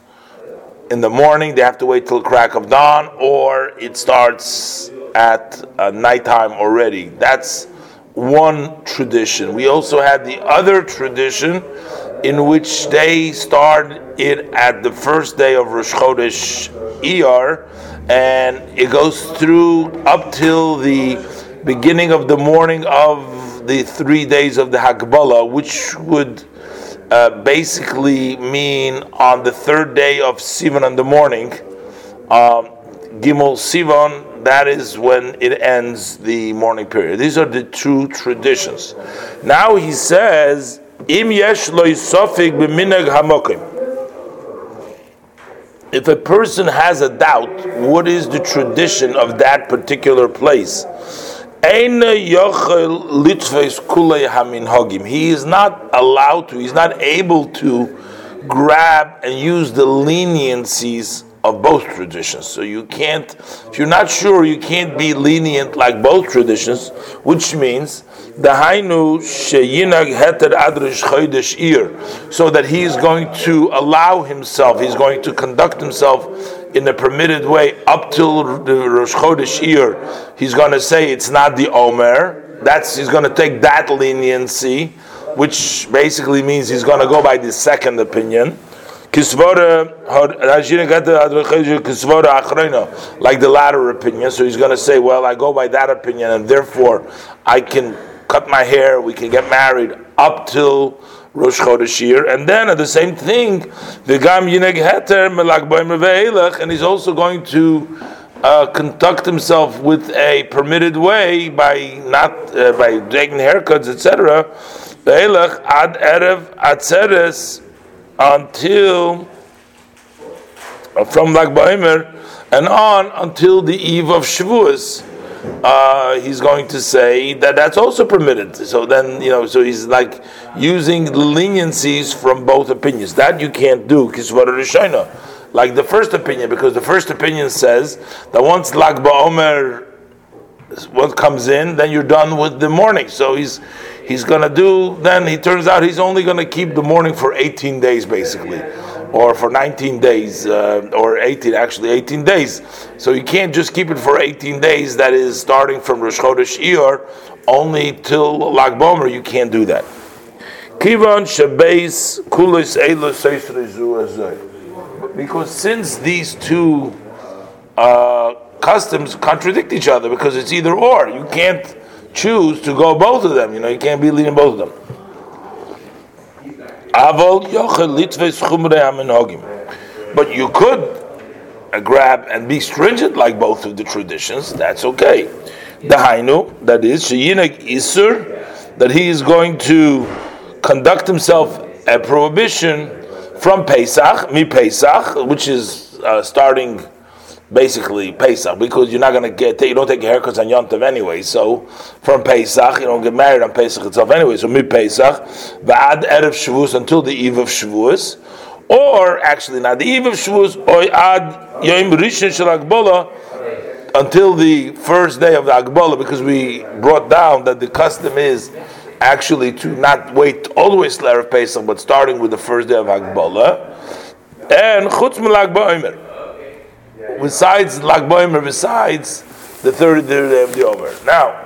in the morning, they have to wait till crack of dawn, or it starts at uh, nighttime already. That's one tradition. We also had the other tradition in which they start it at the first day of Rosh Chodesh Iyar, and it goes through up till the beginning of the morning of the three days of the Hakbala, which would uh, basically mean on the third day of Sivan in the morning, um, Gimel Sivan, that is when it ends the morning period. These are the two traditions. Now he says, Im yesh hamokim. If a person has a doubt, what is the tradition of that particular place? He is not allowed to, he's not able to grab and use the leniencies of both traditions. So you can't, if you're not sure, you can't be lenient like both traditions, which means the hainu sheyinag heter adrish chodesh ir, so that he is going to allow himself, he's going to conduct himself in a permitted way up till the Rosh Chodesh Iyar, He's going to say it's not the Omer. That's he's going to take that leniency, which basically means he's going to go by the second opinion. Like the latter opinion. So he's going to say, well, I go by that opinion, and therefore I can cut my hair, we can get married up till Rosh Chodesh Iyar, and then at the same thing, the Gam Yineg Heter Melag and he's also going to uh, conduct himself with a permitted way by not uh, by taking haircuts, etc. Ve'elach ad erev atzeres until from Lag Boimer and on until the eve of Shavuos uh, he's going to say that that's also permitted. So then, you know, so he's like using leniencies from both opinions. That you can't do, Kisvara. Like the first opinion, because the first opinion says that once Lag BaOmer what comes in, then you're done with the morning. So he's he's gonna do. Then he turns out he's only gonna keep the morning for 18 days, basically, or for 19 days, uh, or 18 actually 18 days. So you can't just keep it for 18 days. That is starting from Rosh Chodesh Iyar only till Lag Bomer. You can't do that. Kivan Kulis Because since these two uh, customs contradict each other, because it's either or, you can't choose to go both of them. You know, you can't be leading both of them. Avol yochel litves chumrei haminhagim. But you could grab and be stringent like both of the traditions. That's okay. The hainu, that is sheyinek isur, that he is going to conduct himself a prohibition from Pesach, mi Pesach, which is uh, starting basically Pesach because you're not going to get you don't take haircuts on Yom Tov anyway. So from Pesach, you don't get married on Pesach itself anyway. So mid Pesach, Va'ad erev Shavuos until the eve of Shavuos, or actually not the eve of Shavuos, or ad Yom Rishon Shel Agbola until the first day of the Agbola, because we brought down that the custom is actually to not wait always till erev Pesach, but starting with the first day of Agbola, and Chutz Milag Ba'omer besides Lag Boimer, besides the third day of the Omer. Now,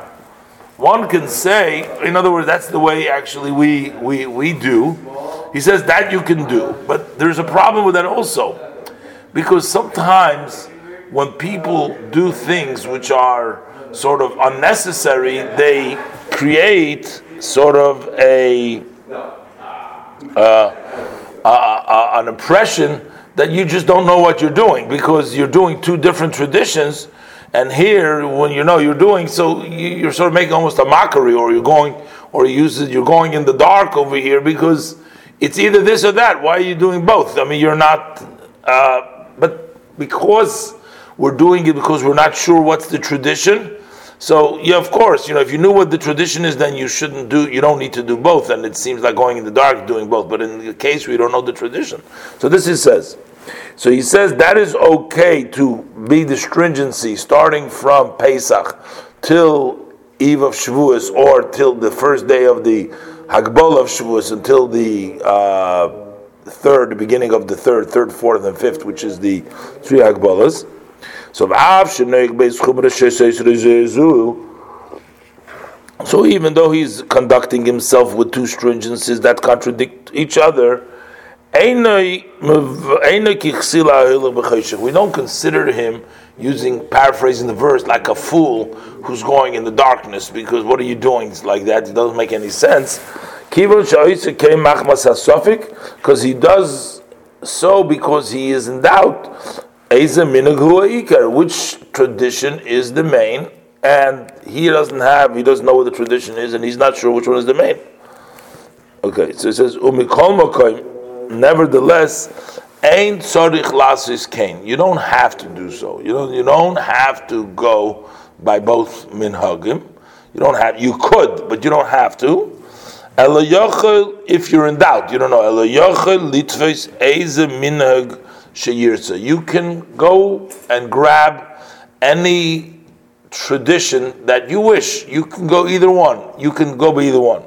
one can say, in other words, that's the way actually we, we, we do. He says that you can do, but there's a problem with that also, because sometimes when people do things which are sort of unnecessary, they create sort of a uh, uh, uh, an impression that you just don't know what you're doing because you're doing two different traditions. And here, when you know you're doing, so you're sort of making almost a mockery, or you're going, or you use it, you're going in the dark over here because it's either this or that. Why are you doing both? I mean, you're not. Uh, but because we're doing it because we're not sure what's the tradition, so yeah, of course, you know, if you knew what the tradition is, then you shouldn't do. You don't need to do both. And it seems like going in the dark doing both. But in the case we don't know the tradition, so this he says. So he says that is okay to be the stringency starting from Pesach till Eve of Shavuos or till the first day of the Hagbol of Shavuos until the uh, third, the beginning of the third, third, fourth, and fifth, which is the three Hagbolas. So so even though he's conducting himself with two stringencies that contradict each other, we don't consider him using paraphrasing the verse like a fool who's going in the darkness because what are you doing it's like that? It doesn't make any sense. Because he does so because he is in doubt which tradition is the main, and he doesn't have, he doesn't know what the tradition is, and he's not sure which one is the main. Okay, so it says, nevertheless, Ain tzarich lasis kain. You don't have to do so. You don't. You don't have to go by both minhagim. You don't have. You could, but you don't have to. If you're in doubt, you don't know. eze minhag sheyirza. You can go and grab any tradition that you wish. You can go either one. You can go by either one.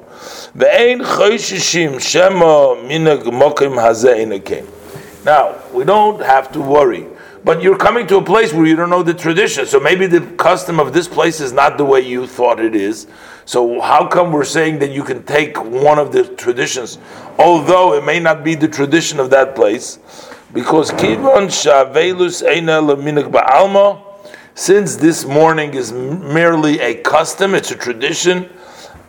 Now, we don't have to worry. But you're coming to a place where you don't know the tradition. So maybe the custom of this place is not the way you thought it is. So how come we're saying that you can take one of the traditions, although it may not be the tradition of that place? Because kivon shavelus eina leminik ba'alma, since this morning is merely a custom, it's a tradition.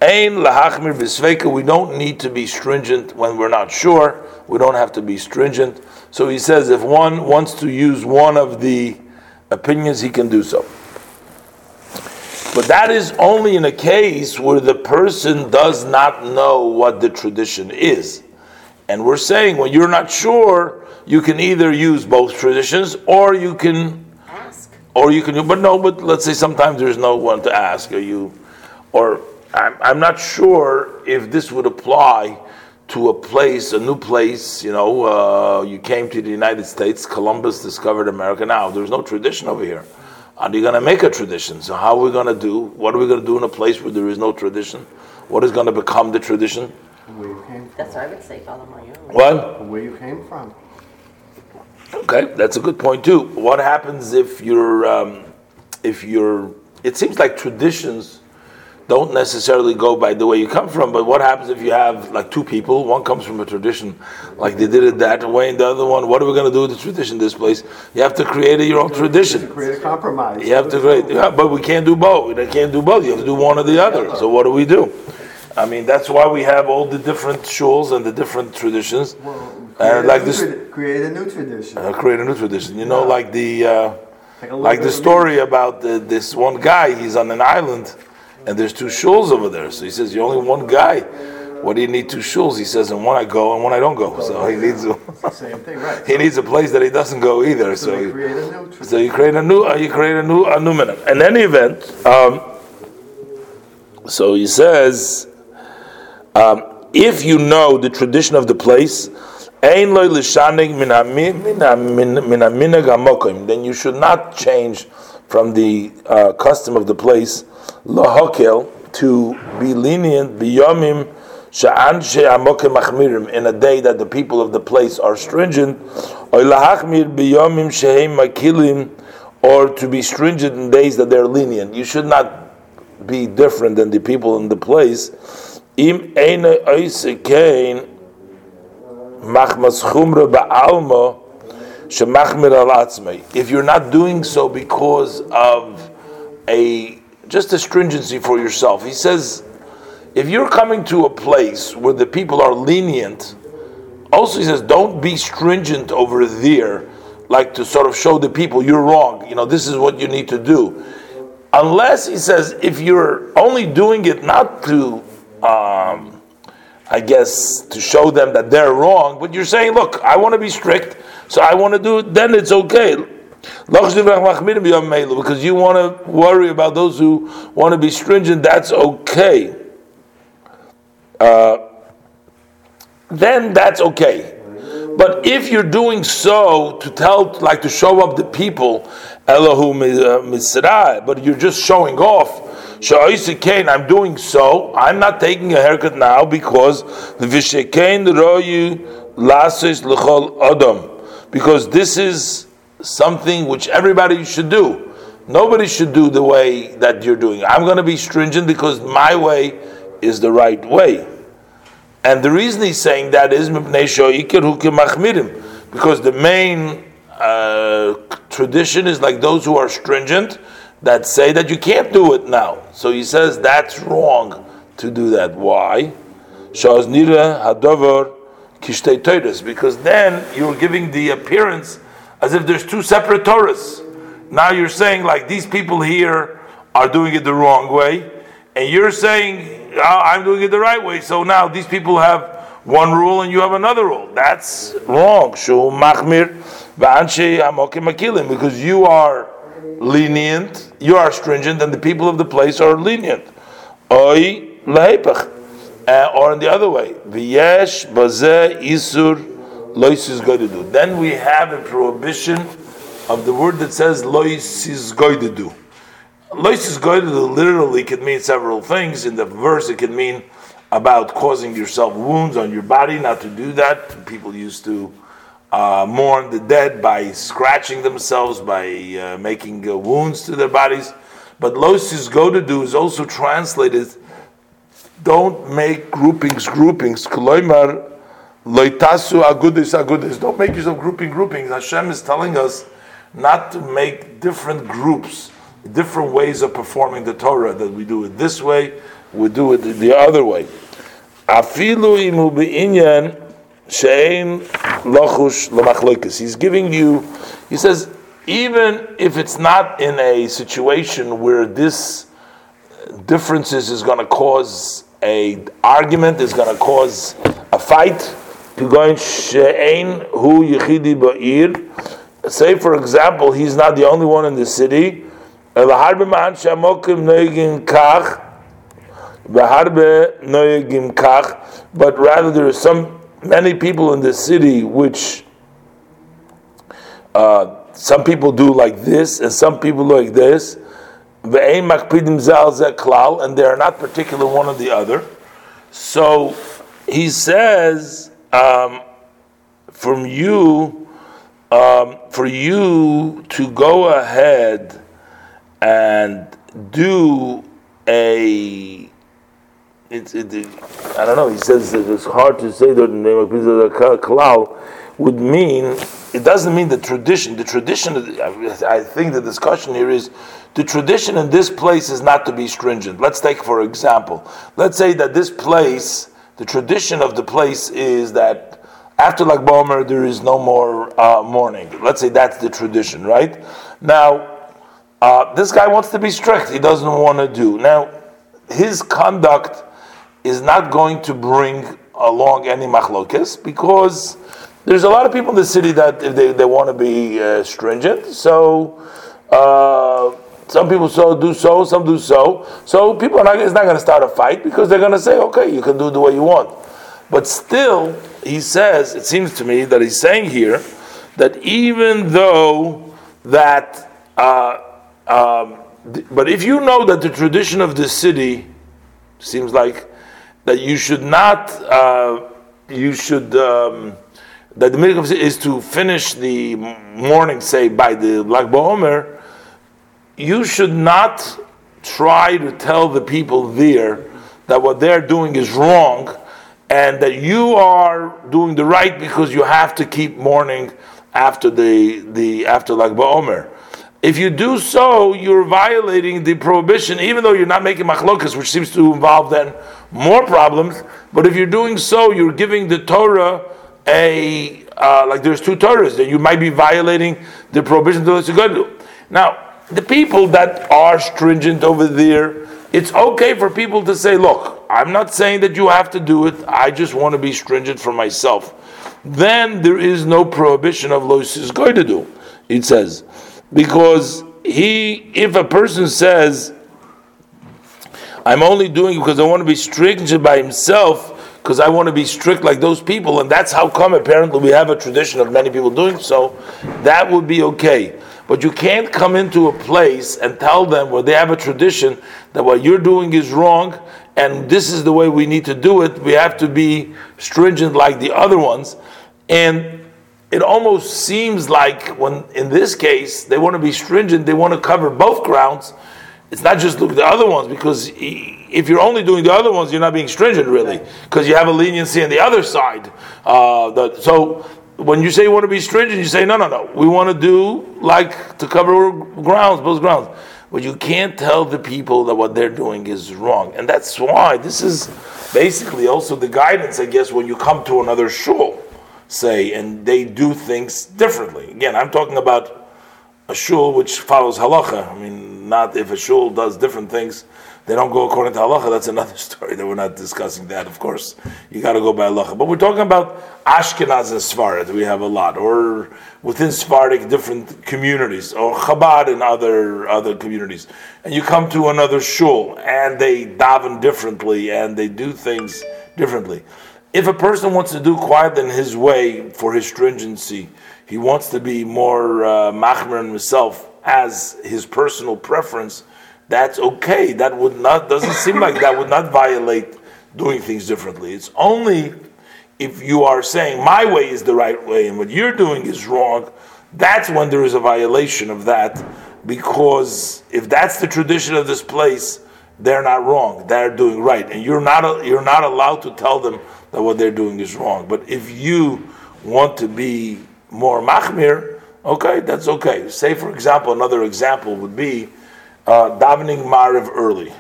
Ein lahachmir v'sveka. We don't need to be stringent when we're not sure. We don't have to be stringent. So he says, if one wants to use one of the opinions, he can do so. But that is only in a case where the person does not know what the tradition is. And we're saying when you're not sure, you can either use both traditions or you can ask. Or you can, but no, but let's say sometimes there's no one to ask, or you, or I'm, I'm not sure if this would apply to a place, a new place. You know, uh, you came to the United States, Columbus discovered America. Now there's no tradition over here. Are you going to make a tradition? So how are we going to do? What are we going to do in a place where there is no tradition? What is going to become the tradition? Where you came from. That's what I would say, follow my own. What? Where you came from. Okay, that's a good point too. What happens if you're, um, if you're? It seems like traditions don't necessarily go by the way you come from, but what happens if you have like two people? One comes from a tradition, like they did it that way, and the other one, what are we going to do with the tradition? This place, you have to create your own tradition. Create a compromise. You have to create, yeah, but we can't do both. They can't do both. You have to do one or the other. So what do we do? I mean, that's why we have all the different shuls and the different traditions. And like this, Create a new tradition. uh, create a new tradition. You know, like the uh, Like like the story about the, this one guy. He's on an island, and there's two shuls over there. So he says, "You're only one guy. what do you need two shuls? He says, and one I go and one I don't go. So he needs a, Same thing, right? he needs a place that he doesn't go either. So So, they he- create a new so you create a new, uh, you create a new, a new minute. In any event, um, so he says, um, if you know the tradition of the place, then you should not change from the uh, custom of the place, to be lenient, in a day that the people of the place are stringent, or to be stringent in days that they're lenient. You should not be different than the people in the place. Im eine atzmei. If you're not doing so because of a just a stringency for yourself, he says, if you're coming to a place where the people are lenient, also he says, don't be stringent over there, like to sort of show the people you're wrong. You know, this is what you need to do unless he says if you're only doing it not to um, i guess to show them that they're wrong but you're saying look i want to be strict so i want to do it then it's okay because you want to worry about those who want to be stringent that's okay uh, then that's okay but if you're doing so to tell, like to show up the people, Elohu Misra, but you're just showing off. I'm doing so. I'm not taking a haircut now because the Vishekain Royu Lasis Lechol Adam. Because this is something which everybody should do. Nobody should do the way that you're doing. I'm going to be stringent because my way is the right way. And the reason he's saying that is because the main uh, tradition is like those who are stringent that say that you can't do it now. So he says that's wrong to do that. Why? Because then you're giving the appearance as if there's two separate Torahs. Now you're saying like these people here are doing it the wrong way, and you're saying "Oh, I'm doing it the right way. So now these people have one rule and you have another rule. That's wrong. Because you are lenient, you are stringent, and the people of the place are lenient. Oy lehepach. Uh, or in the other way, v'yesh bazeh isur lois is going to do. Then we have a prohibition of the word that says lois is do. Lois is do literally could mean several things. In the verse, it can mean about causing yourself wounds on your body. Not to do that. People used to uh, mourn the dead by scratching themselves, by uh, making uh, wounds to their bodies. But lois is going to do is also translated. Don't make groupings, groupings. Koloimar loitasu agudis agudis. Don't make yourself grouping, groupings. Hashem is telling us not to make different groups different ways of performing the Torah. That we do it this way, we do it the other way. Afilu imu Shein lochush lamachloikas. He's giving you, he says, even if it's not in a situation where this differences is going to cause a argument, is going to cause a fight, Kigoin she'ein hu yichidi ba'ir. Say, for example, he's not the only one in the city. Kach. Kach. But rather there is some many people in the city which uh, some people do like this and some people like this, and they are not particular one or the other. So he says, um, from you, um, for you to go ahead and do a it's it, I don't know. He says it's hard to say that the name of the Kalal would mean. It doesn't mean the tradition. The tradition. I think the discussion here is the tradition in this place is not to be stringent. Let's take for example. Let's say that this place, the tradition of the place is that after Lag Bomer there is no more uh, mourning. Let's say that's the tradition, right? Now uh, this guy wants to be strict. He doesn't want to do. Now, his conduct is not going to bring along any machlokes because there's a lot of people in the city that if they, they want to be uh, stringent. So uh, some people so do so, some do so. So people are not, it's not going to start a fight because they're going to say, okay, you can do the way you want. But still, he says, it seems to me that he's saying here that even though that, uh, um, th- but if you know that the tradition of the city seems like that you should not, uh, you should, um, that the minhag is to finish the morning, say by the Lag BaOmer, you should not try to tell the people there that what they're doing is wrong and that you are doing the right because you have to keep mourning after the, the after Lag BaOmer. If you do so, you're violating the prohibition, even though you're not making machlokas, which seems to involve then more problems. But if you're doing so, you're giving the Torah a uh, like there's two Torahs, that you might be violating the prohibition to do. Now, the people that are stringent over there, it's okay for people to say, look, I'm not saying that you have to do it, I just want to be stringent for myself. Then there is no prohibition of Lois is going to do, it says. Because he, if a person says, I'm only doing it because I want to be stringent by himself, because I want to be strict like those people, and that's how come apparently we have a tradition of many people doing so, that would be okay. But you can't come into a place and tell them where they have a tradition that what you're doing is wrong and this is the way we need to do it. We have to be stringent like the other ones. And it almost seems like when in this case they want to be stringent, they want to cover both grounds. It's not just look at the other ones because if you're only doing the other ones, you're not being stringent really because you have a leniency on the other side. Uh, the, so when you say you want to be stringent, you say no, no, no. We want to do like to cover grounds, both grounds. But you can't tell the people that what they're doing is wrong, and that's why this is basically also the guidance, I guess, when you come to another shul, say, and they do things differently. Again, I'm talking about a shul which follows halacha. I mean, not if a shul does different things they don't go according to halacha, that's another story that we're not discussing that, of course. You got to go by halacha. But we're talking about Ashkenaz and Sfarad, we have a lot, or within Sephardic different communities, or Chabad and other, other communities. And you come to another shul, and they daven differently, and they do things differently. If a person wants to do quiet in his way for his stringency, he wants to be more uh, machmer in himself as his personal preference, that's okay. That would not doesn't seem like that would not violate doing things differently. It's only if you are saying my way is the right way and what you're doing is wrong, that's when there is a violation of that. Because if that's the tradition of this place, they're not wrong. They're doing right, and you're not you're not allowed to tell them that what they're doing is wrong. But if you want to be more machmir, okay, that's okay. Say, for example, another example would be uh, davening Mariv early.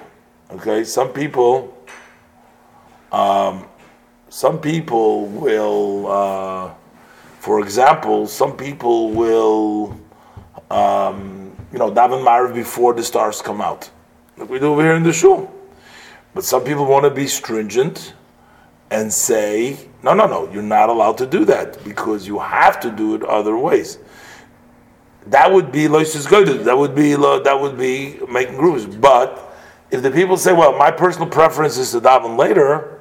Okay, some people, um, some people will, uh, for example, some people will, um, you know, daven Mariv before the stars come out, like we do over here in the shul. But some people want to be stringent and say, no, no, no, you're not allowed to do that because you have to do it other ways that would be loisus goyded. That would be that would be making grooves. But if the people say, "Well, my personal preference is to daven later,"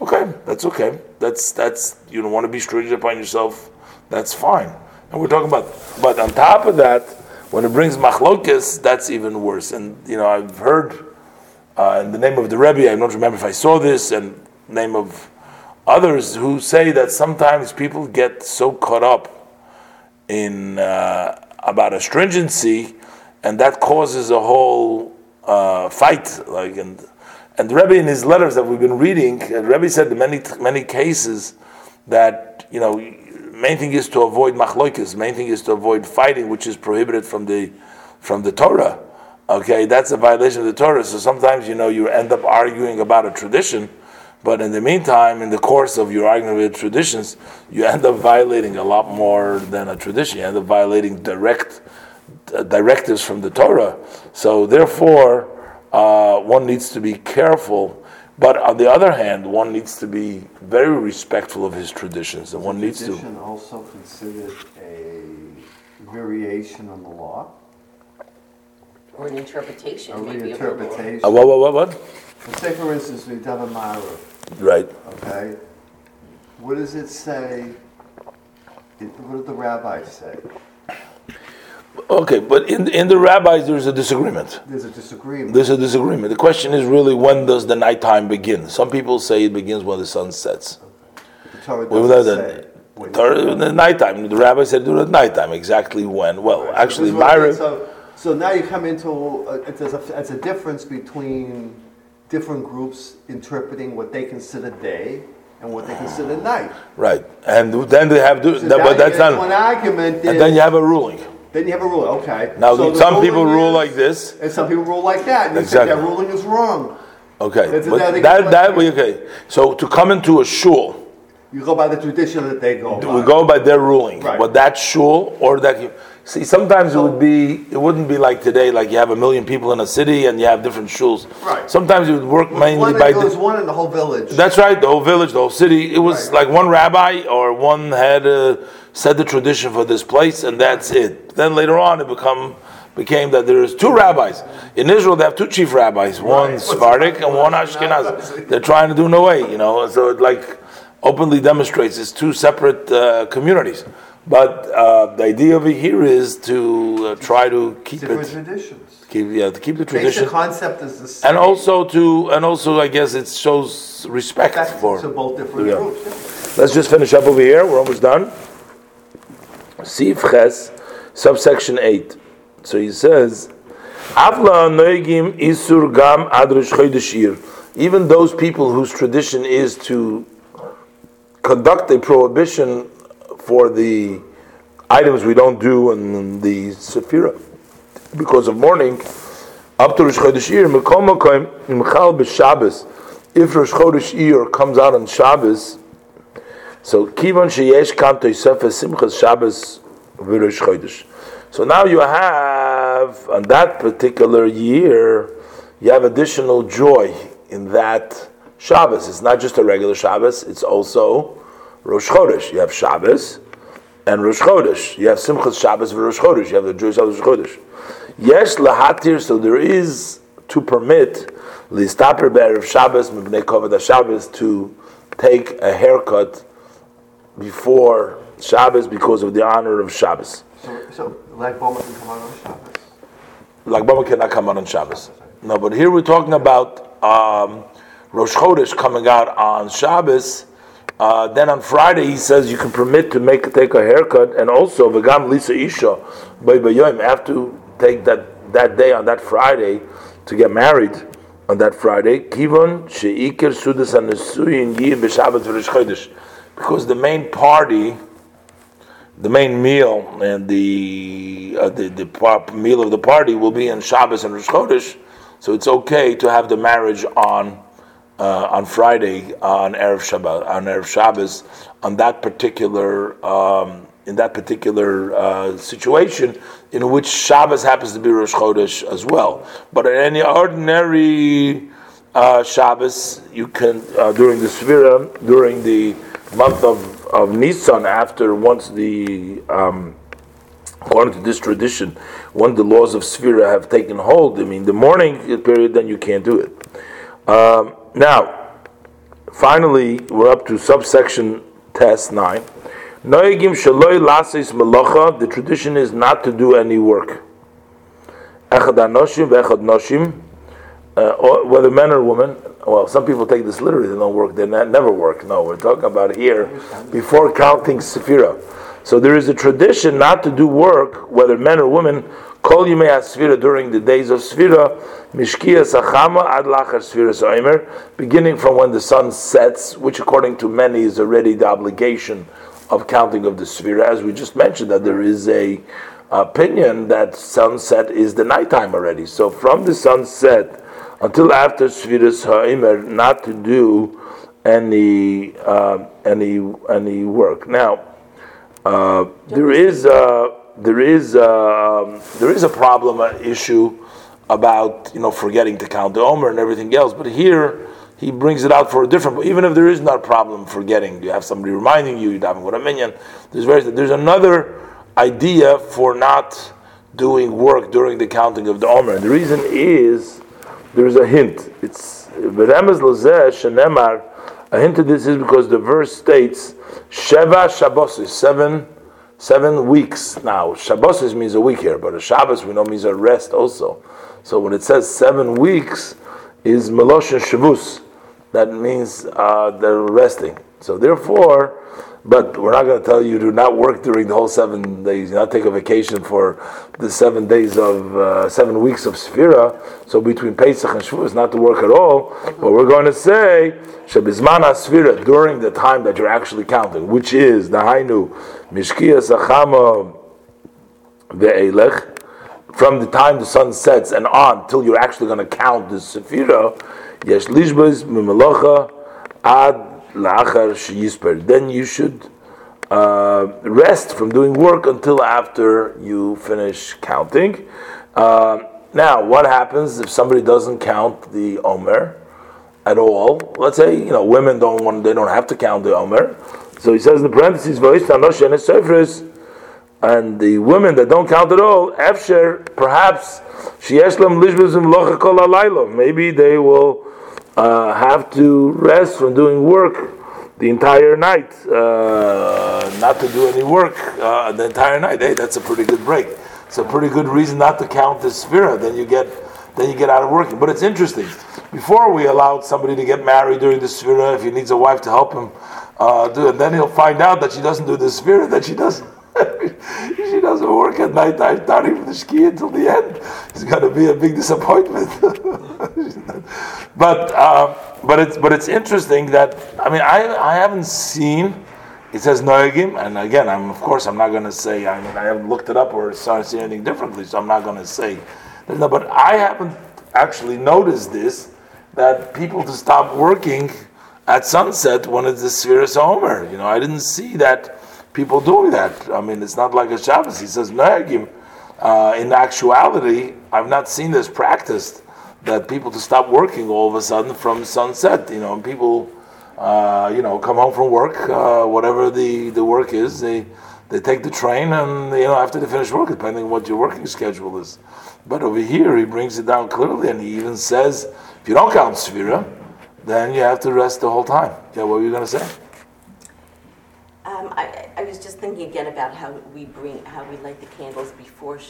okay, that's okay. That's that's you don't want to be stringent upon yourself. That's fine. And we're talking about, but on top of that, when it brings machlokes, that's even worse. And you know, I've heard uh, in the name of the Rebbe, I don't remember if I saw this, and name of others who say that sometimes people get so caught up in. Uh, about astringency, and that causes a whole uh, fight. Like and and the Rebbe in his letters that we've been reading, the Rebbe said in many many cases that you know main thing is to avoid machloikis. Main thing is to avoid fighting, which is prohibited from the from the Torah. Okay, that's a violation of the Torah. So sometimes you know you end up arguing about a tradition but in the meantime, in the course of your argument with traditions, you end up violating a lot more than a tradition. You end up violating direct uh, directives from the Torah. So therefore, uh, one needs to be careful But on the other hand, one needs to be very respectful of his traditions, and one needs to. Tradition also considered a variation on the law, Or an interpretation, a maybe, of the law. reinterpretation. Uh, what, what, what, what? Let's say, for instance, we have a Mara, Right. okay? What does it say? it- What did the rabbis say? Okay, but in in the rabbis, there's a disagreement. There's a disagreement. There's a disagreement. The question is really when does the nighttime begin? Some people say it begins when the sun sets. The Torah Well, doesn't the- say. when- Torah- the nighttime. The rabbi said do it at nighttime. Exactly when? Well, actually, Because Myra. So, so now you come into, uh, a- it- a, it's a difference between different groups interpreting what they consider day and what they consider night. Right, and then they have to. So that, but that's not. One argument is. And then you have a ruling. Then you have a rule, okay. Now, So some people ruling rule is- like this. And some people rule like that, and you Exactly. that ruling is wrong. Okay, That's a dedicated that that question. okay. So to come into a shul, You go by the tradition that they go by. we go by their ruling. Right. But that shul or that you see, sometimes it would be it wouldn't be like today. Like you have a million people in a city and you have different shuls. Right. Sometimes it would work mainly One by. that goes The, one in the whole village. that's right. The whole village, the whole city. It was Right. like one rabbi or one had uh, said the tradition for this place, and that's it. Then later on, it become became that there's two rabbis in Israel. They have two chief rabbis, one Right. Sephardic and one Ashkenazi. They're trying to do no way, you know. So it like openly demonstrates it's two separate uh, communities. But uh, the idea over here is to uh, try to keep Different it, traditions. keep yeah, to keep the tradition, concept is the same. and also to and also I guess it shows respect That's for. to both different Yeah. groups. Let's just finish up over here. We're almost done. Sif Ches, subsection 8. So he says, isur gam adrish Even those people whose tradition is to conduct a prohibition for the items we don't do in the Sephira because of mourning, up to Rosh Chodesh Mekom Mchal b'Shabbos. If Rosh Chodesh comes out on Shabbos, so Kivon sheyesh kam toisefes simchas Shabbos v'Rosh Chodesh. So now you have on that particular year, you have additional joy in that Shabbos. It's not just a regular Shabbos; it's also Rosh Chodesh. You have Shabbos and Rosh Chodesh. You have Simchas Shabbos v'Rosh Chodesh. You have the Jewish Shabbos Rosh Chodesh. Yes, lahatir. So there is to permit listaper of Shabbos mibnei koved Shabbos to take a haircut before Shabbos because of the honor of Shabbos. So, so like Boma can come out on Shabbos. Like Baba cannot come out on Shabbos. No, but here we're talking about um, Rosh Chodesh coming out on Shabbos. Uh, then on Friday he says you can permit to make take a haircut, and also v'gam lisa isha by bayoim have to take that that day on that Friday to get married on that Friday. Kivon sheikir sudas anesuyin b'Shabbat v'Rosh Chodesh, because the main party the main meal and the uh, the, the meal of the party will be on Shabbos and Rosh Chodesh, so it's okay to have the marriage on uh, on Friday on erev Shabbat on erev Shabbos on that particular um, in that particular uh, situation in which Shabbos happens to be Rosh Chodesh as well. But in any ordinary uh, Shabbos, you can uh, during the Svira during the month of, of Nisan after once the um, according to this tradition, when the laws of Svira have taken hold, I mean the morning period, then you can't do it. Um, now, finally, we're up to subsection Tes nine. Noegim shaloi lasis melacha. The tradition is not to do any work. Echad anoshim ve'echad noshim. Uh, whether men or women. Well, some people take this literally. They don't work. They ne- never work. No, we're talking about here before counting Sephira. So there is a tradition not to do work, whether men or women. Kol yimei Sphira during the days of Sphira, mishkia sachama ad lachar Sphira soimer, beginning from when the sun sets, which according to many is already the obligation of counting of the Sphira. As we just mentioned, that there is a opinion that sunset is the nighttime already. So from the sunset until after Sfiras Ha'imer, not to do any uh, any any work. Now, uh, there is uh, there is uh, there is a problem, an issue about you know forgetting to count the Omer and everything else. But here he brings it out for a different. Even if there is not a problem forgetting, you have somebody reminding you, you're having with a minyan. There's there's another idea for not doing work during the counting of the Omer. And the reason is there's a hint. It's Beremes Lozeh Shenemar. A hint of this is because the verse states Sheva Shabbosis, seven seven weeks. Now Shabbosis means a week here, but a Shabbos we know means a rest also. So when it says seven weeks, is Melosh Shavus. That means uh, they're resting. So therefore, but we're not going to tell you to not work during the whole seven days. You not take a vacation for the seven days of uh, seven weeks of Sphira. So between Pesach and Shavuos, not to work at all. But we're going to say Shebizman Sphira during the time that you're actually counting, which is the Hainu Mishkia Sachama Ve'elech. From the time the sun sets and on till you're actually going to count the Sphira, Yesh Lishbaz Then you should uh, rest from doing work until after you finish counting. Uh, now, what happens if somebody doesn't count the Omer at all? Let's say you know women don't want they don't have to count the Omer. So he says in the parentheses, and the women that don't count at all, Efsher, perhaps maybe they will uh, have to rest from doing work the entire night, uh, not to do any work uh, the entire night. Hey, that's a pretty good break. It's a pretty good reason not to count the sphera. Then you get then you get out of working. But it's interesting. Before we allowed somebody to get married during the sphera, if he needs a wife to help him uh, do it, then he'll find out that she doesn't do the sphera, that she doesn't. She doesn't work at night time, starting from the ski until the end. It's going to be a big disappointment. but uh, but it's but it's interesting that I mean I I haven't seen. It says noegim, and again, I'm of course I'm not going to say I mean I haven't looked it up or started seeing anything differently, so I'm not going to say. No, but I haven't actually noticed this that people to stop working at sunset when it's the Sfiras Omer. You know, I didn't see that people doing that. I mean, it's not like a Shabbos. He says. Uh, in actuality, I've not seen this practiced that people to stop working all of a sudden from sunset. You know, and people, uh, you know, come home from work, uh, whatever the, the work is, they they take the train and you know after they finish work, depending on what your working schedule is. But over here, he brings it down clearly, and he even says, if you don't count Sphira, then you have to rest the whole time. Yeah, what were you going to say? Um, I, I was just thinking again about how we bring, how we light the candles before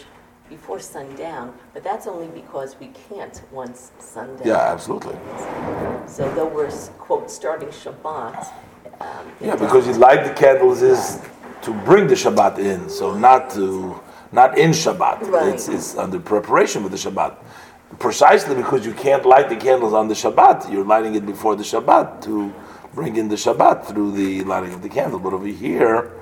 before sundown, but that's only because we can't once sundown. Yeah, absolutely. So though we're, quote, starting Shabbat. um, Yeah, because you light the candles is to bring the Shabbat in, so not to, not in Shabbat. Right. It's, it's under preparation for the Shabbat. Precisely because you can't light the candles on the Shabbat, you're lighting it before the Shabbat to bring in the Shabbat through the lighting of the candle. But over here,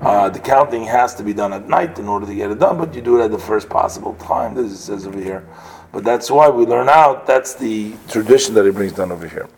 uh, the counting has to be done at night in order to get it done, but you do it at the first possible time. This it says over here. But that's why we learn out. That's the tradition that he brings down over here.